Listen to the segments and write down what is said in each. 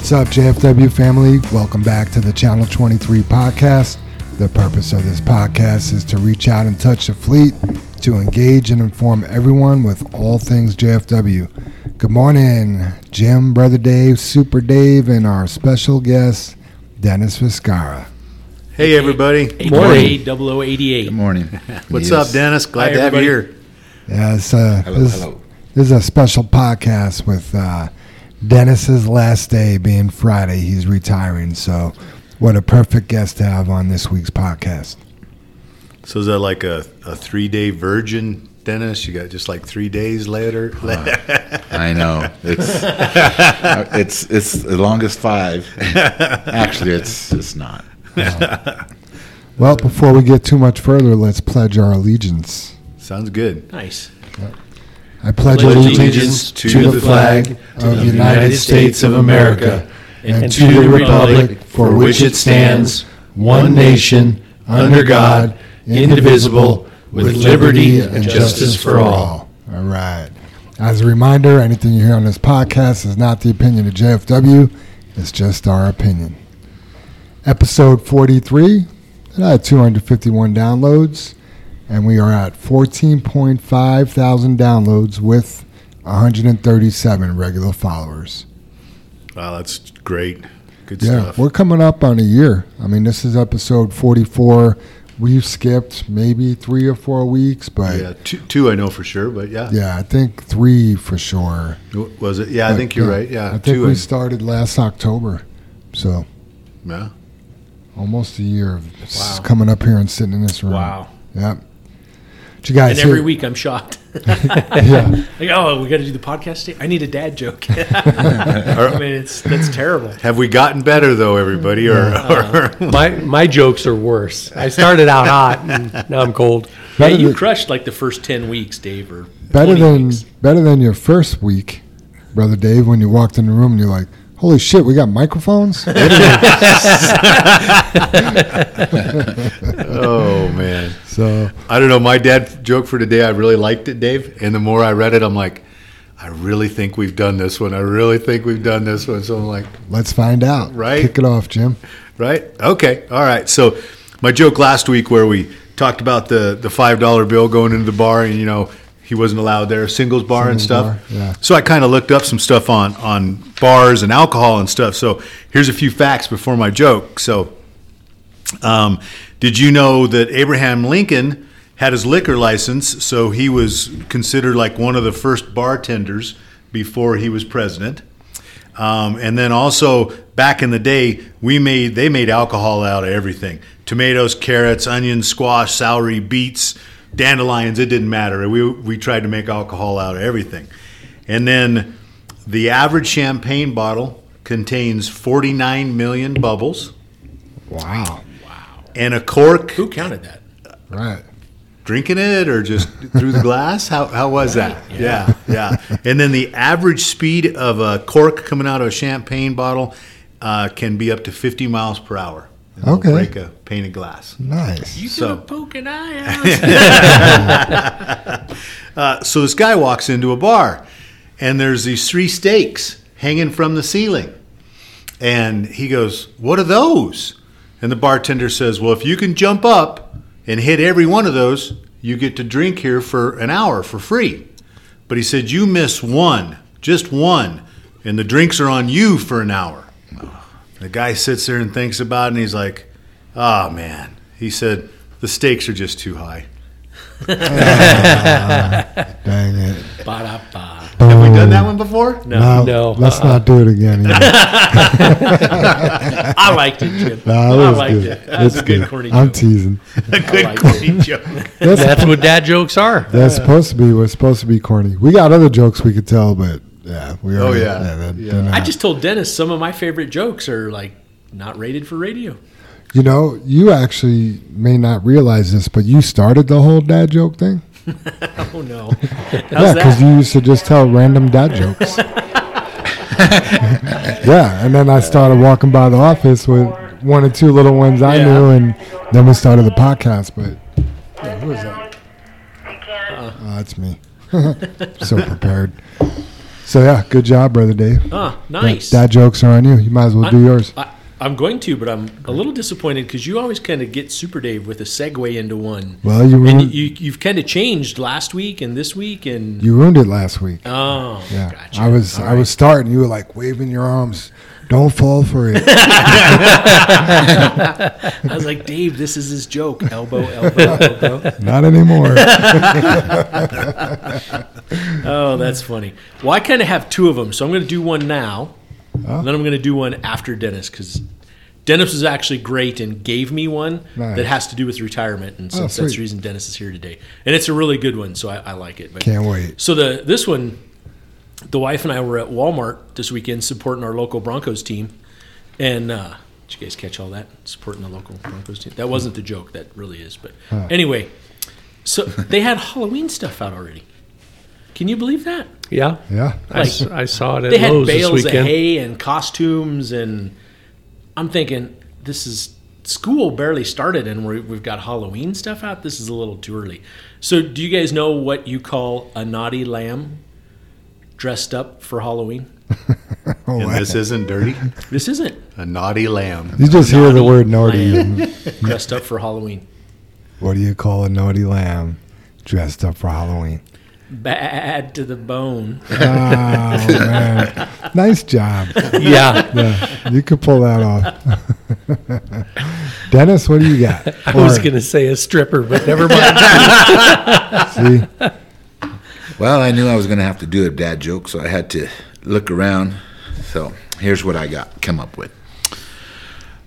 What's up, JFW family? Welcome back to the Channel 23 podcast. The purpose of this podcast is to reach out and touch the fleet, to engage and inform everyone with all things JFW. Good morning, Jim, Brother Dave, Super Dave, and our special guest, Dennis Viscara. Hey, everybody. Good Morning. 0088. Good morning. What's Yes. up, Dennis? Glad Hi, to have you here. Yeah, it's, uh, Hello, this, hello. this is a special podcast with uh, Dennis's last day being Friday. He's retiring, so what a perfect guest to have on this week's podcast. So is that like a, a three day virgin, Dennis? You got just like three days later? I know it's it's it's the longest five. Actually, it's it's not. Well, before we get too much further, let's pledge our allegiance. Sounds good. Nice. I pledge Pledge allegiance allegiance to the flag of the United States of America and to the republic for which it stands, one nation, under God, indivisible, with liberty and justice for all. All right. As a reminder, anything you hear on this podcast is not the opinion of JFW, it's just our opinion. Episode 43, it had 251 downloads, and we are at 14.5 thousand downloads with 137 regular followers. Wow, that's great. Good Yeah, stuff. we're coming up on a year. I mean, this is episode 44. We've skipped maybe three or four weeks, but yeah, two, two I know for sure, but yeah. yeah, I think three for sure. Was it? Yeah, I think you're right. Yeah, I think two. we and- started last October, so yeah. almost a year of Wow. coming up here and sitting in this room. Wow. Yep. Did you guys And every hear- week I'm shocked. Yeah. like, oh, we got to do the podcast today. I need a dad joke. I mean, it's that's terrible. Have we gotten better though, everybody? Or, or My my jokes are worse. I started out hot and now I'm cold. Yeah, you than- crushed like the first 10 weeks, Dave, or better than weeks. better than your first week, brother Dave, when you walked in the room and you're like, "Holy shit, we got microphones!" oh man, so I don't know. My dad joke for today. I really liked it, Dave. And the more I read it, I'm like, I really think we've done this one. I really think we've done this one. So I'm like, let's find out. Right. Kick it off, Jim. Right? Okay. All right. So my joke last week where we talked about the the five dollar bill going into the bar and you know he wasn't allowed there, singles bar and stuff. bar, yeah. So I kind of looked up some stuff on on bars and alcohol and stuff. So here's a few facts before my joke. So um, did you know that Abraham Lincoln had his liquor license, so he was considered like one of the first bartenders before he was president? Um, and then also back in the day, we made they made alcohol out of everything: tomatoes, carrots, onions, squash, celery, beets, dandelions. It didn't matter. We we tried to make alcohol out of everything. And then the average champagne bottle contains 49 million bubbles, Wow. Wow. And a cork. Who counted that? Right. Drinking it or just through the glass? How, how was that? Yeah, yeah. And then the average speed of a cork coming out of a champagne bottle uh, can be up to 50 miles per hour. And Okay. Break a painted glass. Nice. You So- so, poke an eye out. Uh, so this guy walks into a bar, and there's these three steaks hanging from the ceiling. And he goes, What are those? And the bartender says, Well, if you can jump up and hit every one of those, you get to drink here for an hour for free. But he said, You miss one, just one, and the drinks are on you for an hour. The guy sits there and thinks about it, and he's like, Oh, man. He said, The stakes are just too high. Dang it. Ba-da-ba. Have we done that oh. one before? No, No. Let's uh-uh. not do it again. I liked it, Jim. No, I was liked good. it. That was It's a good good. corny I'm joke. teasing. A good like corny joke. That's, That's what dad jokes are. that's supposed to be. We're supposed to be corny. We got other jokes we could tell, but yeah, we. Oh, already- yeah. they're- Yeah. they're I just told Dennis some of my favorite jokes are like not rated for radio. You know, you actually may not realize this, but you started the whole dad joke thing. Oh no. yeah, because you used to just tell random dad jokes. yeah, and then I started walking by the office with one or two little ones I Yeah. knew, and then we started the podcast. But yeah, who is that? Uh. Oh, that's me. so prepared. So yeah, good job, brother Dave. Ah, nice. Dad jokes are on you. You might as well do I'm- yours. I, I'm going to, but I'm a little disappointed because you always kind of get Super Dave with a segue into one. Well, you and ruined, you, you've kind of changed last week and this week, and you ruined it last week. oh, Yeah, gotcha. I was All I was starting. You were like waving your arms. Don't fall for it. I was like, Dave, this is his joke. Elbow, elbow, elbow. Not anymore. Oh, that's funny. Well, I kind of have two of them, so I'm going to do one now. Oh. Then I'm going to do one after Dennis because Dennis was actually great and gave me one Nice. that has to do with retirement, and oh, so Oh, that's the reason Dennis is here today. And it's a really good one, so I, I like it. But Can't wait. So the this one, the wife and I were at Walmart this weekend supporting our local Broncos team, and uh, did you guys catch all that? Supporting the local Broncos team. That wasn't the joke. That really is. But Huh. anyway, so they had Halloween stuff out already. Can you believe that? Yeah, Yeah. I saw it at They had Lowe's bales of hay and costumes, and I'm thinking this is school barely started, and we're, we've got Halloween stuff out. This is a little too early. So, do you guys know what you call a naughty lamb dressed up for Halloween? Oh, And wow. this isn't dirty. This isn't A naughty lamb. you just hear the word naughty. and dressed up for Halloween. what do you call a naughty lamb dressed up for Halloween? Bad to the bone. Oh man, nice job. Yeah, Yeah, you could pull that off. Dennis, what do you got? I was going to say a stripper, but never mind. see. Well, I knew I was going to have to do a dad joke, so I had to look around. So here's what I got come up with.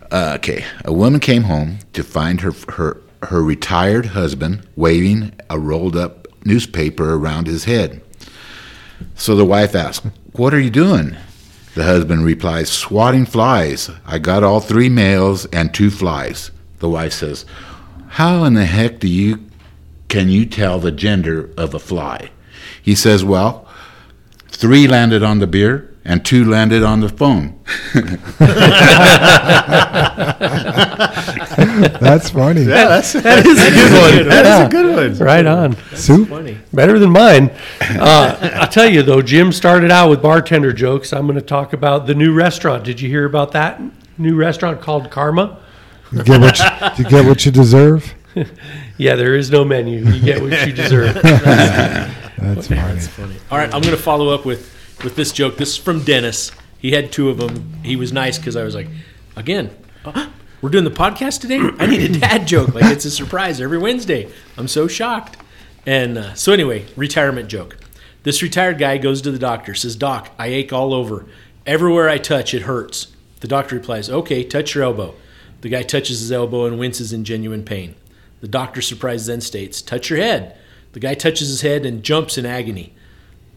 Uh, okay, a woman came home to find her her her retired husband waving a rolled up newspaper around his head. So the wife asked, "What are you doing?" The husband replies, "Swatting flies. I got all three males and two flies." The wife says, "How in the heck do you can you tell the gender of a fly?" He says, Well, three landed on the beer and two landed on the phone. That's funny. Yeah, that's that is a good one. That is a good one. right on. Soup. Funny. Better than mine. Uh, I'll tell you though, Jim started out with bartender jokes. I'm going to talk about the new restaurant. Did you hear about that new restaurant called Karma? You get what you, you get what you deserve. Yeah, there is no menu. You get what you deserve. That's funny. That's funny. All right, I'm going to follow up with with this joke. This is from Dennis. He had two of them. He was nice because I was like, again, uh, we're doing the podcast today. I need a dad joke. Like it's a surprise every Wednesday. I'm so shocked. And uh, so anyway, retirement joke. This retired guy goes to the doctor. Says, "Doc, I ache all over. Everywhere I touch, it hurts." The doctor replies, "Okay, touch your elbow." The guy touches his elbow and winces in genuine pain. The doctor, surprised, then states, "Touch your head." The guy touches his head and jumps in agony.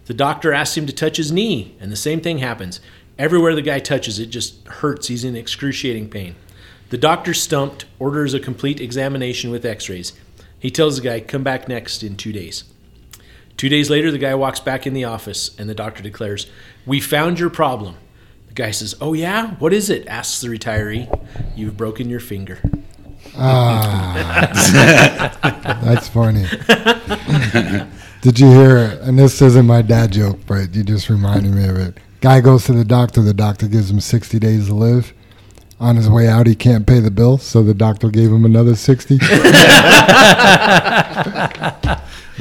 The doctor asks him to touch his knee, and the same thing happens. Everywhere the guy touches it just hurts. He's in excruciating pain. The doctor, stumped, orders a complete examination with x rays. He tells the guy, come back next in two days. Two days later, the guy walks back in the office, and the doctor declares, We found your problem. The guy says, Oh, yeah? What is it? asks the retiree. You've broken your finger. Ah, that's funny. Did you hear? And this isn't my dad joke, but you just reminded me of it. Guy goes to the doctor. The doctor gives him 60 days to live. On his way out, he can't pay the bill, so the doctor gave him another 60. but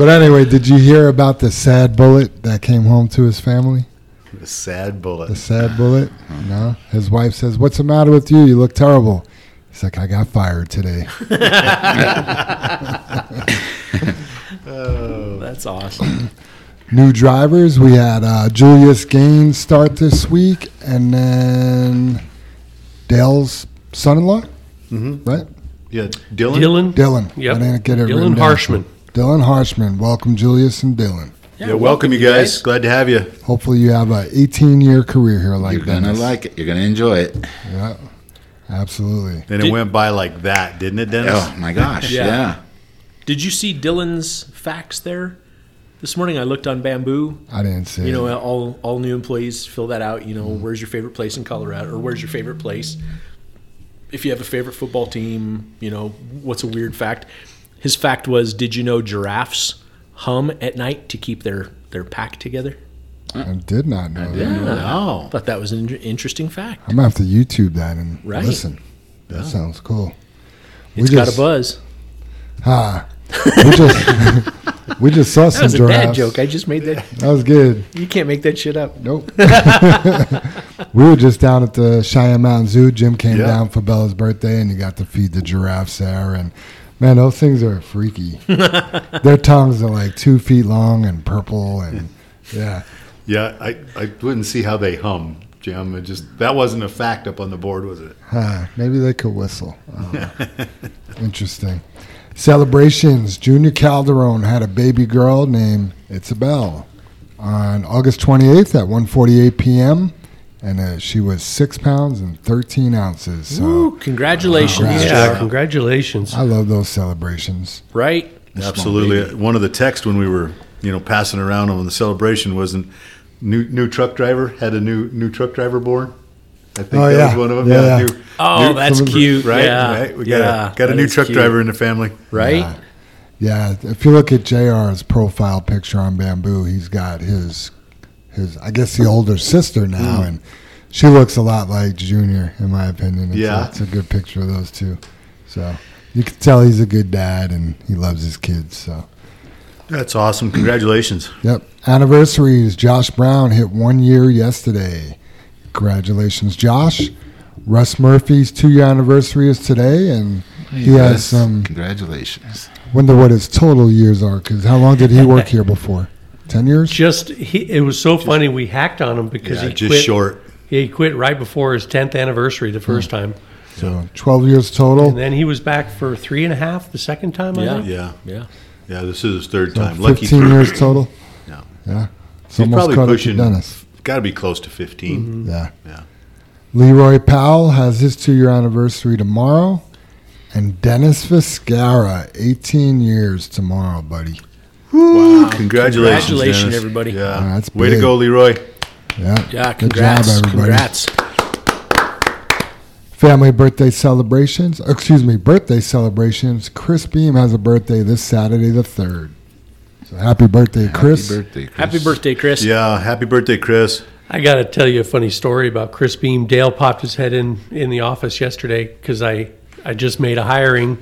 anyway, did you hear about the sad bullet that came home to his family? The sad bullet. The sad bullet? No. His wife says, What's the matter with you? You look terrible. He's like, I got fired today. Oh, that's awesome. New drivers. We had uh, Julius Gaines start this week, and then Dale's son-in-law, Mm-hmm. right? Yeah, Dylan. Dylan. Dylan. Yep. I didn't get it Dylan written down. Harshman. Dylan Harshman. Welcome, Julius and Dylan. Yeah, welcome, you guys. Glad to have you. Hopefully, you have a 18-year career here like You're going to Dennis. like it. You're going to enjoy it. Yeah, absolutely. And it went by like that, didn't it, Dennis? Oh, my gosh. Yeah. yeah. Did you see Dylan's facts there? This morning I looked on Bamboo. I didn't see You know, it. all all new employees fill that out. You know, where's your favorite place in Colorado, or where's your favorite place? If you have a favorite football team, you know, what's a weird fact? His fact was, did you know giraffes hum at night to keep their their pack together? I did not know that. No. thought that was an in- interesting fact. I'm gonna have to YouTube that and Right. listen. That oh. sounds cool. It's got a buzz. Ha. We just we just saw That some was a giraffes. dad joke. I just made that. That was good. You can't make that shit up. Nope. we were just down at the Cheyenne Mountain Zoo. Jim came Yeah. down for Bella's birthday, and you got to feed the giraffes there. And man, those things are freaky. Their tongues are like two feet long and purple, and yeah. Yeah, I, I wouldn't see how they hum, Jim. It just that wasn't a fact up on the board, was it? Huh, maybe they could whistle. I. Interesting. Celebrations. Junior Calderon had a baby girl named Itzabel on August 28th at 1:48 p.m. And uh, she was six pounds and 13 ounces. So Ooh, congratulations. Congrats. Yeah, congratulations. I love those celebrations. Right? Absolutely. One of the texts when we were, you know, passing around on the celebration wasn't new new truck driver had a new new truck driver born. I think Oh, that yeah. was one of them. Yeah, yeah. new- Oh, new- that's some cute. right, Yeah. right. We got yeah, a got a new truck cute. driver in the family. Right? Yeah. Yeah, if you look at JR's profile picture on Bamboo, he's got his his I guess the older sister now mm. and she looks a lot like Junior in my opinion. It's Yeah. a, it's a good picture of those two. So you can tell he's a good dad and he loves his kids. So That's awesome. Congratulations. yep. Anniversaries. Josh Brown hit one year yesterday. Congratulations, Josh. Russ Murphy's two year anniversary is today, and he has some. Congratulations. Wonder what his total years are, because how long did he work here before? Ten years. Just he, it was so funny. We hacked on him because Yeah, he just quit. short. He quit right before his tenth anniversary the first time, So twelve years total. and then he was back for three and a half the second time. I Yeah. think. Yeah, Yeah. Yeah. This is his third So time. Lucky Fifteen years total. Yeah. Yeah. It's He's almost probably caught up to pushing. Dennis. Got to be close to 15 mm-hmm. Yeah. Yeah. Leroy Powell has his two year anniversary tomorrow. And Dennis Viscara, 18 years tomorrow, buddy. Wow. Congratulations, Congratulations, Dennis. everybody. Yeah. That's Way to big. go, Leroy. Yeah. Yeah. Good Congrats. job, everybody. Congrats. Family birthday celebrations. Excuse me, birthday celebrations. Chris Beam has a birthday this Saturday, the 3rd. So happy birthday, Chris. Happy birthday, Chris. Happy birthday, Chris. Yeah. Happy birthday, Chris. I got to tell you a funny story about Chris Beam. Dale popped his head in in the office yesterday because I I just made a hiring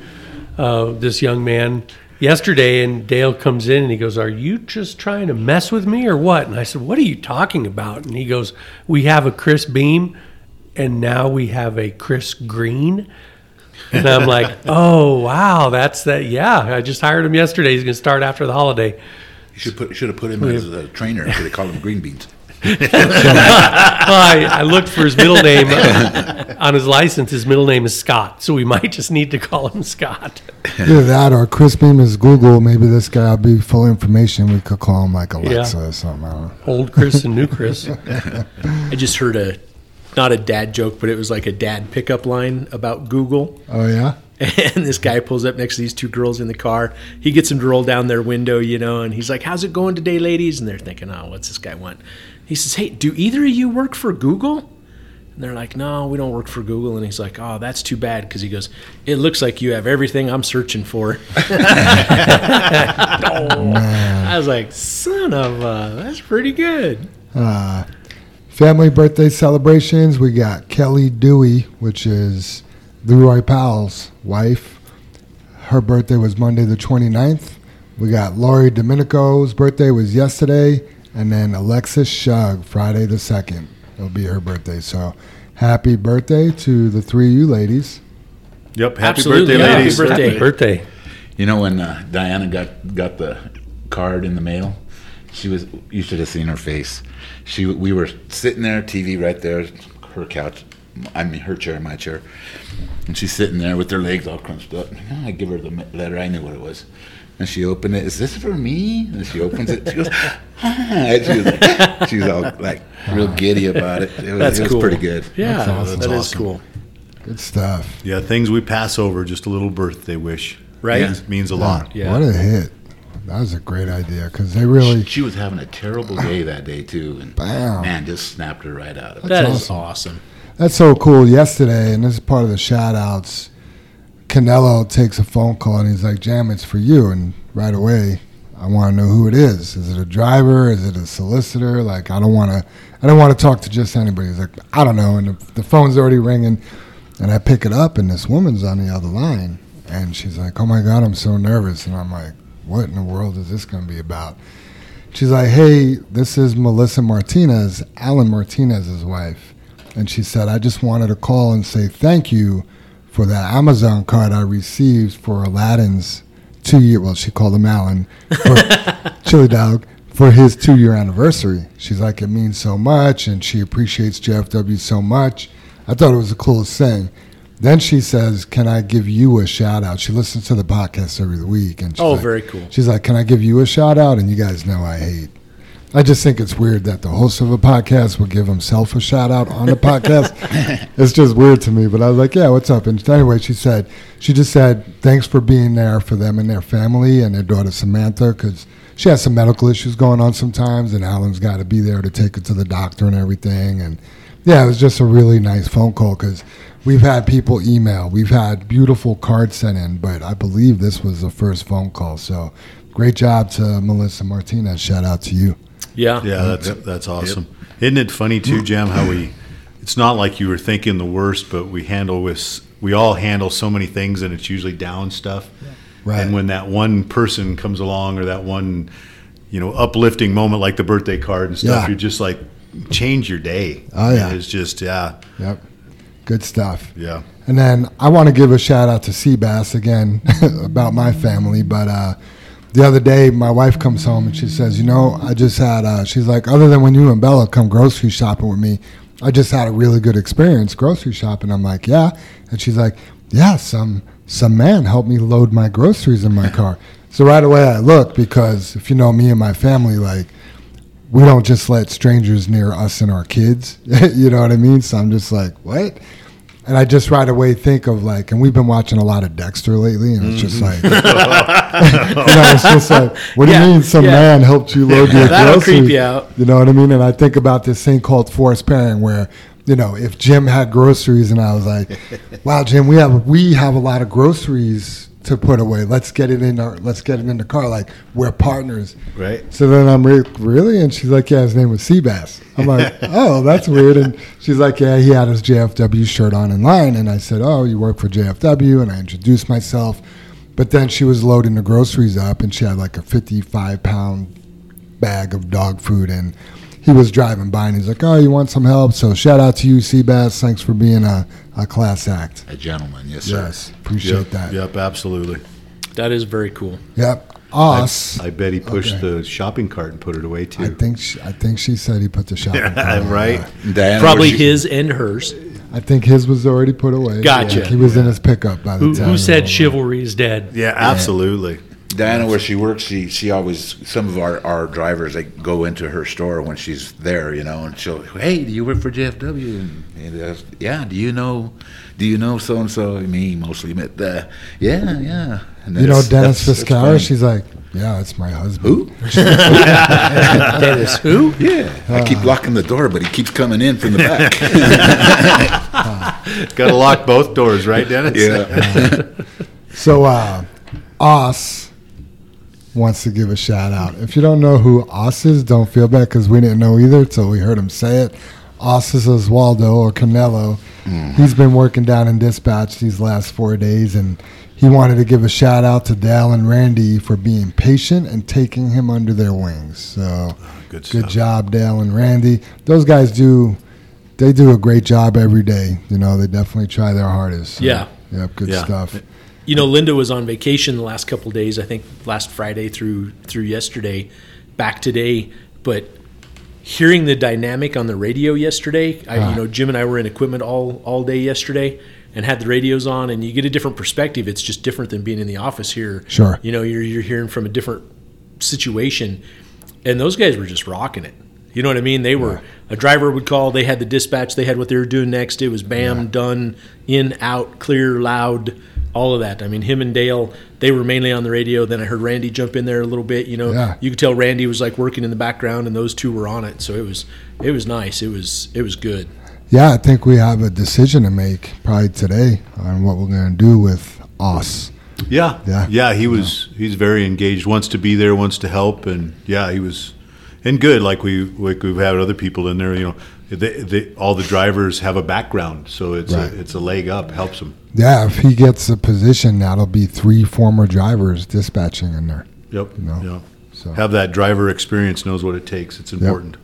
of this young man yesterday, and Dale comes in and he goes, "Are you just trying to mess with me or what?" And I said, "What are you talking about?" And he goes, "We have a Chris Beam, and now we have a Chris Green." And I'm like, "Oh wow, that's that. Yeah, I just hired him yesterday. He's going to start after the holiday." You should put should have put him as a trainer. They call him green beans. Well, I, I looked for his middle name uh, on his license. His middle name is Scott, so we might just need to call him Scott. Either that or Chris Beam is Google. Maybe this guy will be full information. We could call him like Alexa or something. I don't know. Old Chris and new Chris. I just heard a, not a dad joke, but it was like a dad pickup line about Google. Oh, yeah? And this guy pulls up next to these two girls in the car. He gets them to roll down their window, you know, and he's like, How's it going today, ladies? And they're thinking, Oh, what's this guy want? He says, Hey, do either of you work for Google? And they're like, No, we don't work for Google. And he's like, Oh, that's too bad. Because he goes, It looks like you have everything I'm searching for. I was like, Son of a, that's pretty good. Uh, family birthday celebrations. We got Kelly Dewey, which is Leroy Powell's wife. Her birthday was Monday the 29th. We got Lori Domenico's birthday was yesterday. And then Alexis Shug, Friday the 2nd. It'll be her birthday. So happy birthday to the three of you ladies. Yep. Happy Absolutely. birthday, Yeah, ladies. happy birthday. Happy birthday. You know when uh, Diana got got the card in the mail, she was. You should have seen her face. She we were sitting there, TV right there, her couch. I mean, her chair, my chair, and she's sitting there with her legs all crunched up. I give her the letter. I knew what it was. And she opened it. Is this for me? And she opens it. She goes, ah. She was, she was all like real giddy about it. It was, That's it was cool. pretty good. Yeah, That's awesome. that is awesome. cool. Good stuff. Yeah. Things we pass over. Just a little birthday wish. Right? Means, means a lot. Yeah. What a hit. That was a great idea because they really. She was having a terrible day that day too, and Bam. man just snapped her right out of it. That is awesome. awesome. That's so cool. Yesterday, and this is part of the shout outs, Canelo takes a phone call and he's like, Jam, it's for you. And right away, I want to know who it is. Is it a driver? Is it a solicitor? Like, I don't want to. I don't want to talk to just anybody. He's like, I don't know. And the, the phone's already ringing, and I pick it up, and this woman's on the other line, and she's like, "Oh my god, I'm so nervous," and I'm like, "What in the world is this going to be about?" She's like, "Hey, this is Melissa Martinez, Alan Martinez's wife," and she said, "I just wanted to call and say thank you for that Amazon card I received for Aladdin's two year. Well, she called him Alan, for Chili Dog for his two year anniversary. She's like, it means so much, and she appreciates JFW so much. I thought it was the coolest thing. Then she says, "Can I give you a shout out?" She listens to the podcast every week, and she's Oh, like- very cool. She's like, "Can I give you a shout out?" And you guys know I hate. I just think it's weird that the host of a podcast would give himself a shout out on the podcast. it's just weird to me. But I was like, "Yeah, what's up?" And anyway, she said, she just said, "Thanks for being there for them and their family and their daughter Samantha because she has some medical issues going on sometimes, and Alan's got to be there to take her to the doctor and everything." And yeah, it was just a really nice phone call because we've had people email, we've had beautiful cards sent in, but I believe this was the first phone call. So great job to Melissa Martinez. Shout out to you. Yeah. Yeah, that's that's awesome. Isn't it funny too, mm-hmm. Jam? How we? It's not like you were thinking the worst, but we handle with we all handle so many things, and it's usually down stuff. Right. And when that one person comes along, or that one, you know, uplifting moment like the birthday card and stuff, Yeah. you're just like, change your day. Oh, yeah. It's just yeah, Yep. Good stuff. yeah. And then I want to give a shout out to Seabass again about my family. But uh, the other day, my wife comes home and she says, You know, I just had, uh, she's like, other than when you and Bella come grocery shopping with me, I just had a really good experience grocery shopping. I'm like, Yeah. And she's like, Yeah, some, some man helped me load my groceries in my car. So right away I look because if you know me and my family, like, we don't just let strangers near us and our kids. you know what I mean? So I'm just like, what? And I just right away think of like, and we've been watching a lot of Dexter lately, and it's just like, you know, it's just like, what do Yeah, you mean some yeah. man helped you load your That'll groceries? creep you out. You know what I mean? And I think about this thing called forced pairing, where you know, if Jim had groceries, and I was like, wow, Jim, we have we have a lot of groceries to put away. Let's get it in our let's get it in the car. Like we're partners. Right. So then I'm re- really, and she's like, yeah, his name was Seabass. I'm like, oh, that's weird. And she's like, yeah, he had his JFW shirt on in line. And I said, oh, you work for JFW, and I introduced myself. But then she was loading the groceries up, and she had like a 55 pound bag of dog food, and he was driving by, and he's like, oh, you want some help? So shout out to you, Seabass. Thanks for being a, a class act. A gentleman, yes, sir. Yes, appreciate Yep, that. yep, absolutely. That is very cool. Yep. Us. I bet he pushed Okay. the shopping cart and put it away too. I too. think she, I think she said he put the shopping cart on. right. Diana, Probably where'd you- his and hers. I think his was already put away. Gotcha. He was in his pickup by the Who, time. who said chivalry is dead? Yeah, absolutely. Diana, where she works, she she always some of our, our drivers they go into her store when she's there, you know, and she'll hey, do you work for JFW? And, and uh, yeah, do you know, do you know so and so? Me mostly, but uh, yeah, yeah. And You know Dennis that's- that's Viscara? funny. She's like, yeah, it's my husband. who? Dennis, who? Yeah, I Uh. keep locking the door, but he keeps coming in from the back. Got to lock both doors, right, Dennis? yeah, So, uh, Os wants to give a shout out. If you don't know who Os is, don't feel bad because we didn't know either until we heard him say it. Os is Oswaldo or Canelo. Mm-hmm. He's been working down in dispatch these last four days, and he wanted to give a shout out to Dale and Randy for being patient and taking him under their wings. So, Good Good job, Dale and Randy. Those guys do they do a great job every day. You know, they definitely try their hardest. So, Yeah. Yep, good Yeah. stuff. You know, Linda was on vacation the last couple of days. I think last Friday through through yesterday, back today. But hearing the dynamic on the radio yesterday, I, Ah. you know, Jim and I were in equipment all all day yesterday and had the radios on, and you get a different perspective. It's just different than being in the office here. Sure. You know, you're you're hearing from a different situation, and those guys were just rocking it. You know what I mean? They were a driver would call. They had the dispatch. They had what they were doing next. It was bam, done, in, out, clear, loud, all of that. I mean, him and Dale, they were mainly on the radio. Then I heard Randy jump in there a little bit. You know, Yeah. you could tell Randy was like working in the background, and those two were on it. So it was it was nice. It was it was good. Yeah, I think we have a decision to make probably today on what we're going to do with Os. Yeah, Yeah. yeah, He was he's very engaged. Wants to be there. Wants to help. And yeah, he was and good. Like we like we've had other people in there. You know, they, they, all the drivers have a background, so it's Right. a, it's a leg up. Helps them. Yeah, if he gets a position, that'll be three former drivers dispatching in there. Yep. No. Yeah. So Have that driver experience. Knows what it takes. It's important.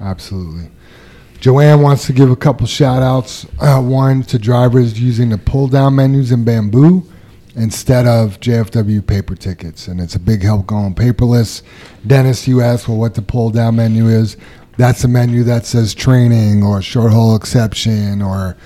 absolutely. Joanne wants to give a couple shout outs. Uh, one to drivers using the pull down menus in Bamboo instead of JFW paper tickets. And it's a big help going paperless. Dennis, you asked well, what the pull down menu is. That's a menu that says training or short haul exception, or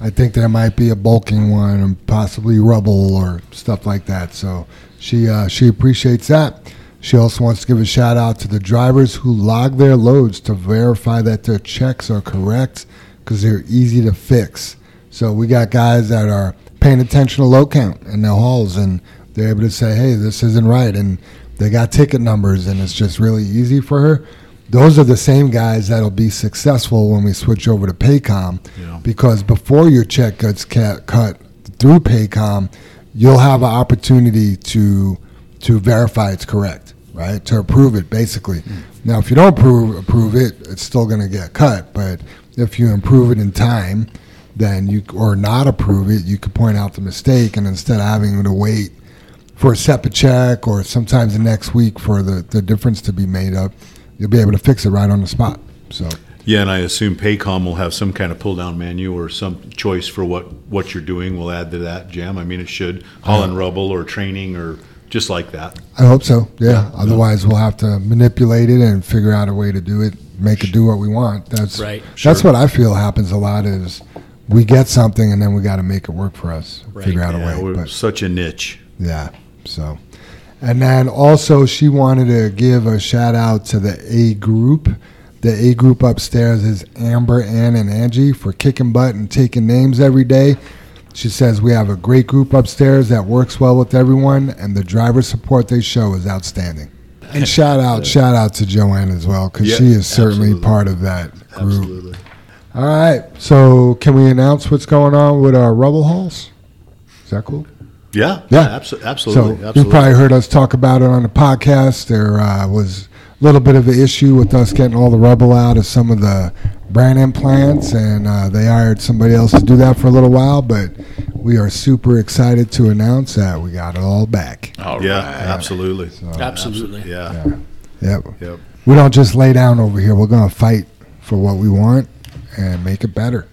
I think there might be a bulking one and possibly rubble or stuff like that. So she, uh, she appreciates that. She also wants to give a shout out to the drivers who log their loads to verify that their checks are correct because they're easy to fix. So we got guys that are paying attention to load count in their hauls and they're able to say, hey, this isn't right. And they got ticket numbers and it's just really easy for her. Those are the same guys that'll be successful when we switch over to Paycom Yeah. because before your check gets cut through Paycom, you'll have an opportunity to to verify it's correct, right? To approve it, basically. Hmm. Now, if you don't approve approve it, it's still going to get cut. But if you improve it in time, then you or not approve it, you could point out the mistake, and instead of having to wait for a separate check or sometimes the next week for the, the difference to be made up, you'll be able to fix it right on the spot. So Yeah, and I assume Paycom will have some kind of pull down menu or some choice for what what you're doing. We'll add to that, Jam. I mean, it should haul and uh-huh. rubble or training or just like that. I hope so. Yeah. Otherwise, we'll have to manipulate it and figure out a way to do it, make it do what we want. That's Right. That's what I feel happens a lot is we get something and then we got to make it work for us. Right. Figure out Yeah, a way. we're But such a niche. yeah. So, and then also she wanted to give a shout out to the A group. The A group upstairs is Amber, Ann, and Angie for kicking butt and taking names every day. She says we have a great group upstairs that works well with everyone, and the driver support they show is outstanding. And shout out, shout out to Joanne as well because Yeah, she is certainly absolutely. part of that group. Absolutely. All right, so can we announce what's going on with our rubble hauls? Is that cool? Yeah, Yeah. abso- absolutely. So absolutely. you probably heard us talk about it on the podcast. There uh, was a little bit of an issue with us getting all the rubble out of some of the Brannan plants, and uh, they hired somebody else to do that for a little while. But we are super excited to announce that we got it all back. All yeah, right. absolutely. Absolutely. Yeah. Yep. Yep. We don't just lay down over here. We're going to fight for what we want and make it better.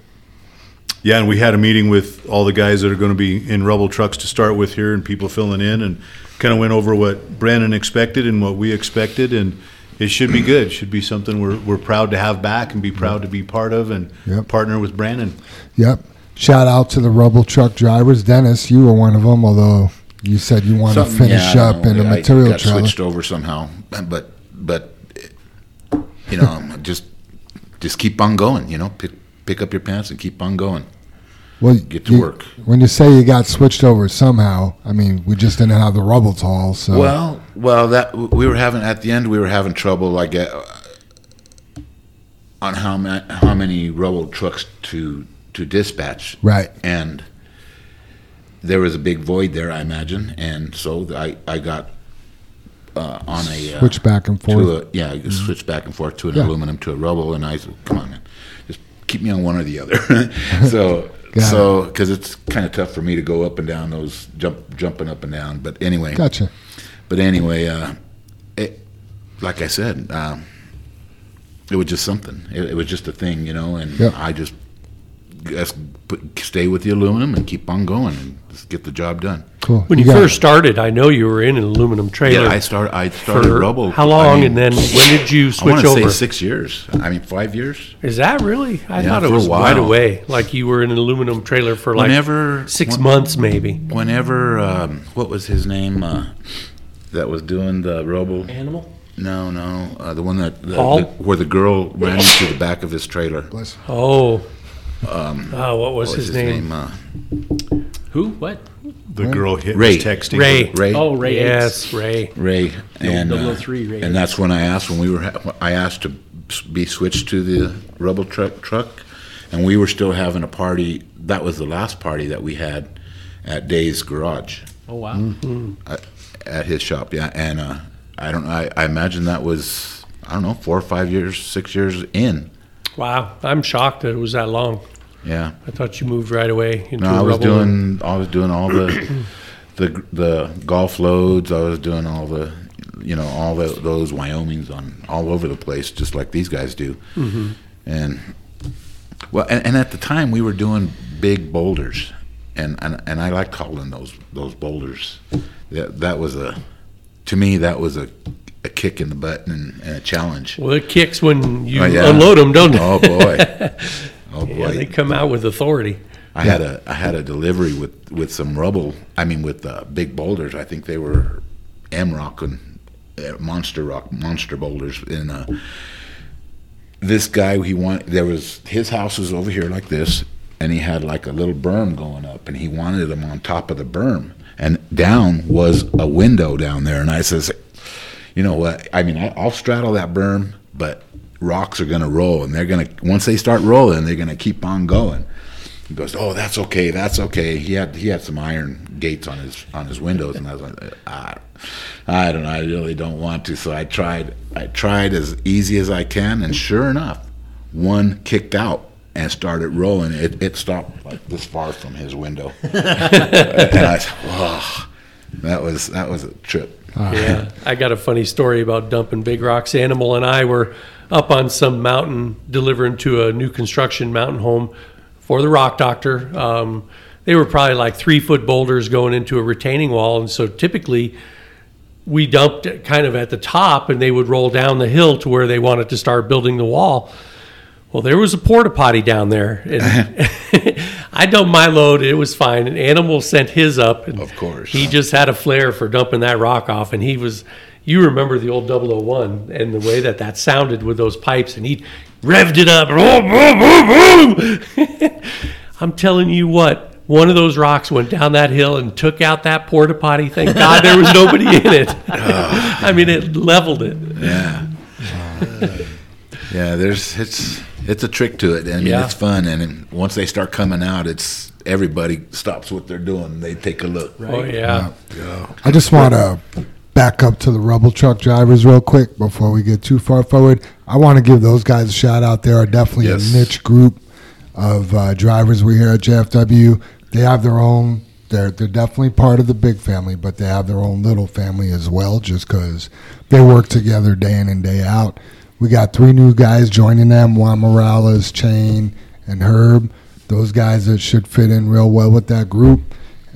Yeah, and we had a meeting with all the guys that are going to be in rubble trucks to start with here, and people filling in, and kind of went over what Brannan expected and what we expected, and it should be good. Should be something we're we're proud to have back and be proud to be part of and Yep. partner with Brannan. Yep. Shout out to the rubble truck drivers. Dennis, you were one of them, although you said you want to finish yeah, up don't in know. a I material got trailer. switched over somehow, but but you know, just just keep on going. You know, pick pick up your pants and keep on going. Well, Get to you- work. When you say you got switched over somehow, I mean, we just didn't have the rubble tall. So Well, well, that we were having at the end. We were having trouble, like uh, on how many how many rubble trucks to to dispatch, right, and there was a big void there, I imagine, and so I I got uh, on a uh, switch back and forth. Mm-hmm. to a yeah, I switched back and forth to an Yeah. aluminum to a rubble, and I said, "Come on, man, just keep me on one or the other." so Got so because it's kind of tough for me to go up and down those jump jumping up and down. But anyway, Gotcha. but anyway, uh, it, like I said, um, it was just something. It, it was just a thing, you know, and Yep. I just guess put, stay with the aluminum and keep on going and just get the job done. Cool. When you, got- first started, I know you were in an aluminum trailer. Yeah, I started. I started for rubble. how long, I mean, and then when did you I switch want to over? say six years. I mean, five years. Is that really? I Yeah, thought it was while. right away. Like you were in an aluminum trailer for like Whenever six when- months, maybe. Whenever, um, what was his name? Uh, that was doing the rubble. Animal? No, no, uh, the one that the, Paul? the- where the girl ran into the back of his trailer. Bless. Oh, Um, oh, what was what his, name? Uh, Who? What? The girl hit Ray. was texting. Ray. Ray. Oh, Ray. Yes, Ray. Ray. And uh, 003 Ray. and that's when I asked when we were ha- I asked to be switched to the rubble truck truck, and we were still having a party. That was the last party that we had at Dave's garage. Oh wow. at, at his shop. Yeah, and uh, I don't. I, I imagine that was I don't know four or five years, six years in. Wow, I'm shocked that it was that long. Yeah. I thought you moved right away into No, I was doing I was doing all the the the golf loads. I was doing all the you know all the, those Wyomings on all over the place, just like these guys do. Mm-hmm. And well, and, and at the time we were doing big boulders, and and, and I like calling those those boulders. That that was a to me that was a, a kick in the butt and, and a challenge. Well, it kicks when you Oh, yeah. unload them, don't they? Oh boy, oh boy. yeah, they come out with authority. I had a I had a delivery with with some rubble. I mean, with uh, big boulders. I think they were M rock and uh, monster rock, monster boulders. And uh, this guy, he want there was his house was over here like this, and he had like a little berm going up, and he wanted them on top of the berm, and down was a window down there. And I says, you know what? I mean, I, I'll straddle that berm, but rocks are going to roll, and they're going to once they start rolling, they're going to keep on going. He goes, "Oh, that's okay, that's okay." He had he had some iron gates on his on his windows, and I was like, "I, I don't know, I really don't want to." So I tried I tried as easy as I can, and sure enough, one kicked out and started rolling. It it stopped like this far from his window, and I said, "Wow, that was that was a trip." Ah. Yeah, I got a funny story about dumping big rocks. Animal and I were up on some mountain delivering to a new construction mountain home for the rock doctor. Um, they were probably like three foot boulders going into a retaining wall, and so typically we dumped kind of at the top, and they would roll down the hill to where they wanted to start building the wall. Well, there was a porta potty down there, and I dumped my load. It was fine. An Animal sent his up, and Of course. he just had a flair for dumping that rock off, and he was. You remember the old 001 and the way that that sounded with those pipes, and he revved it up. I'm telling you what, one of those rocks went down that hill and took out that porta potty. Thank God there was nobody in it. I mean, it leveled it. Yeah. yeah, there's it's it's a trick to it. I mean, Yeah. it's fun, and once they start coming out, it's everybody stops what they're doing. They take a look. Oh yeah. yeah. I just want to back up to the rubble truck drivers real quick before we get too far forward. I want to give those guys a shout out. They are definitely Yes. a niche group of uh, drivers we here at JFW. They have their own. They're they're definitely part of the big family, but they have their own little family as well. Just because they work together day in and day out. We got three new guys joining them: Juan Morales, Chain, and Herb. Those guys that should fit in real well with that group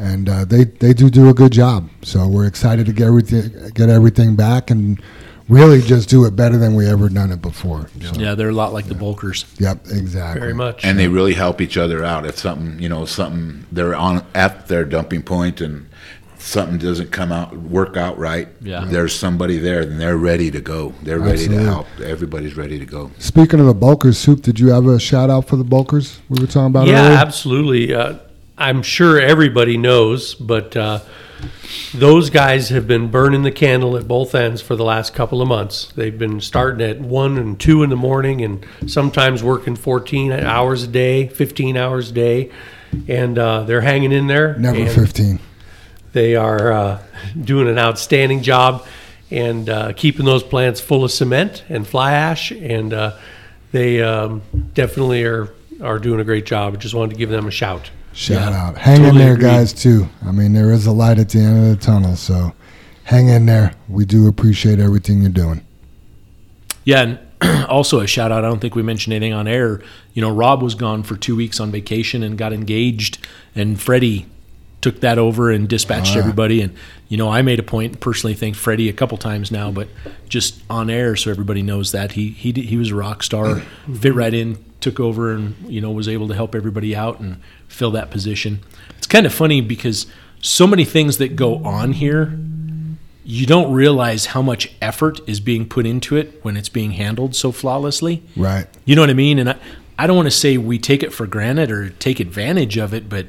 and uh, they they do do a good job. So we're excited to get everything get everything back and really just do it better than we ever done it before. So, Yeah, they're a lot like the Bulkers. Yep, exactly. Very much. And they really help each other out. If something, you know, something they're on at their dumping point and something doesn't come out work out right, Yeah. there's somebody there and they're ready to go. They're ready Absolutely. to help. Everybody's ready to go. Speaking of the bulkers, soup, did you have a shout out for the bulkers we were talking about earlier? yeah, earlier? absolutely. Uh, I'm sure everybody knows, but uh, those guys have been burning the candle at both ends for the last couple of months. They've been starting at one and two in the morning, and sometimes working 14 hours a day, 15 hours a day, and uh, they're hanging in there. Never 15. They are uh, doing an outstanding job and uh, keeping those plants full of cement and fly ash, and uh, they um, definitely are are doing a great job. I just wanted to give them a shout. Shout Yeah, out. Hang in there, agree. guys, too. I mean, there is a light at the end of the tunnel, so hang in there. We do appreciate everything you're doing. Yeah, and also a shout out. I don't think we mentioned anything on air. You know, Rob was gone for two weeks on vacation and got engaged, and Freddie took that over and dispatched ah. everybody. And you know, I made a point personally thank Freddie a couple times now, but just on air so everybody knows that he he he was a rock star, mm-hmm. fit right in, took over, and you know was able to help everybody out and fill that position. It's kind of funny because so many things that go on here you don't realize how much effort is being put into it when it's being handled so flawlessly. Right. You know what I mean? And I, I don't want to say we take it for granted or take advantage of it, but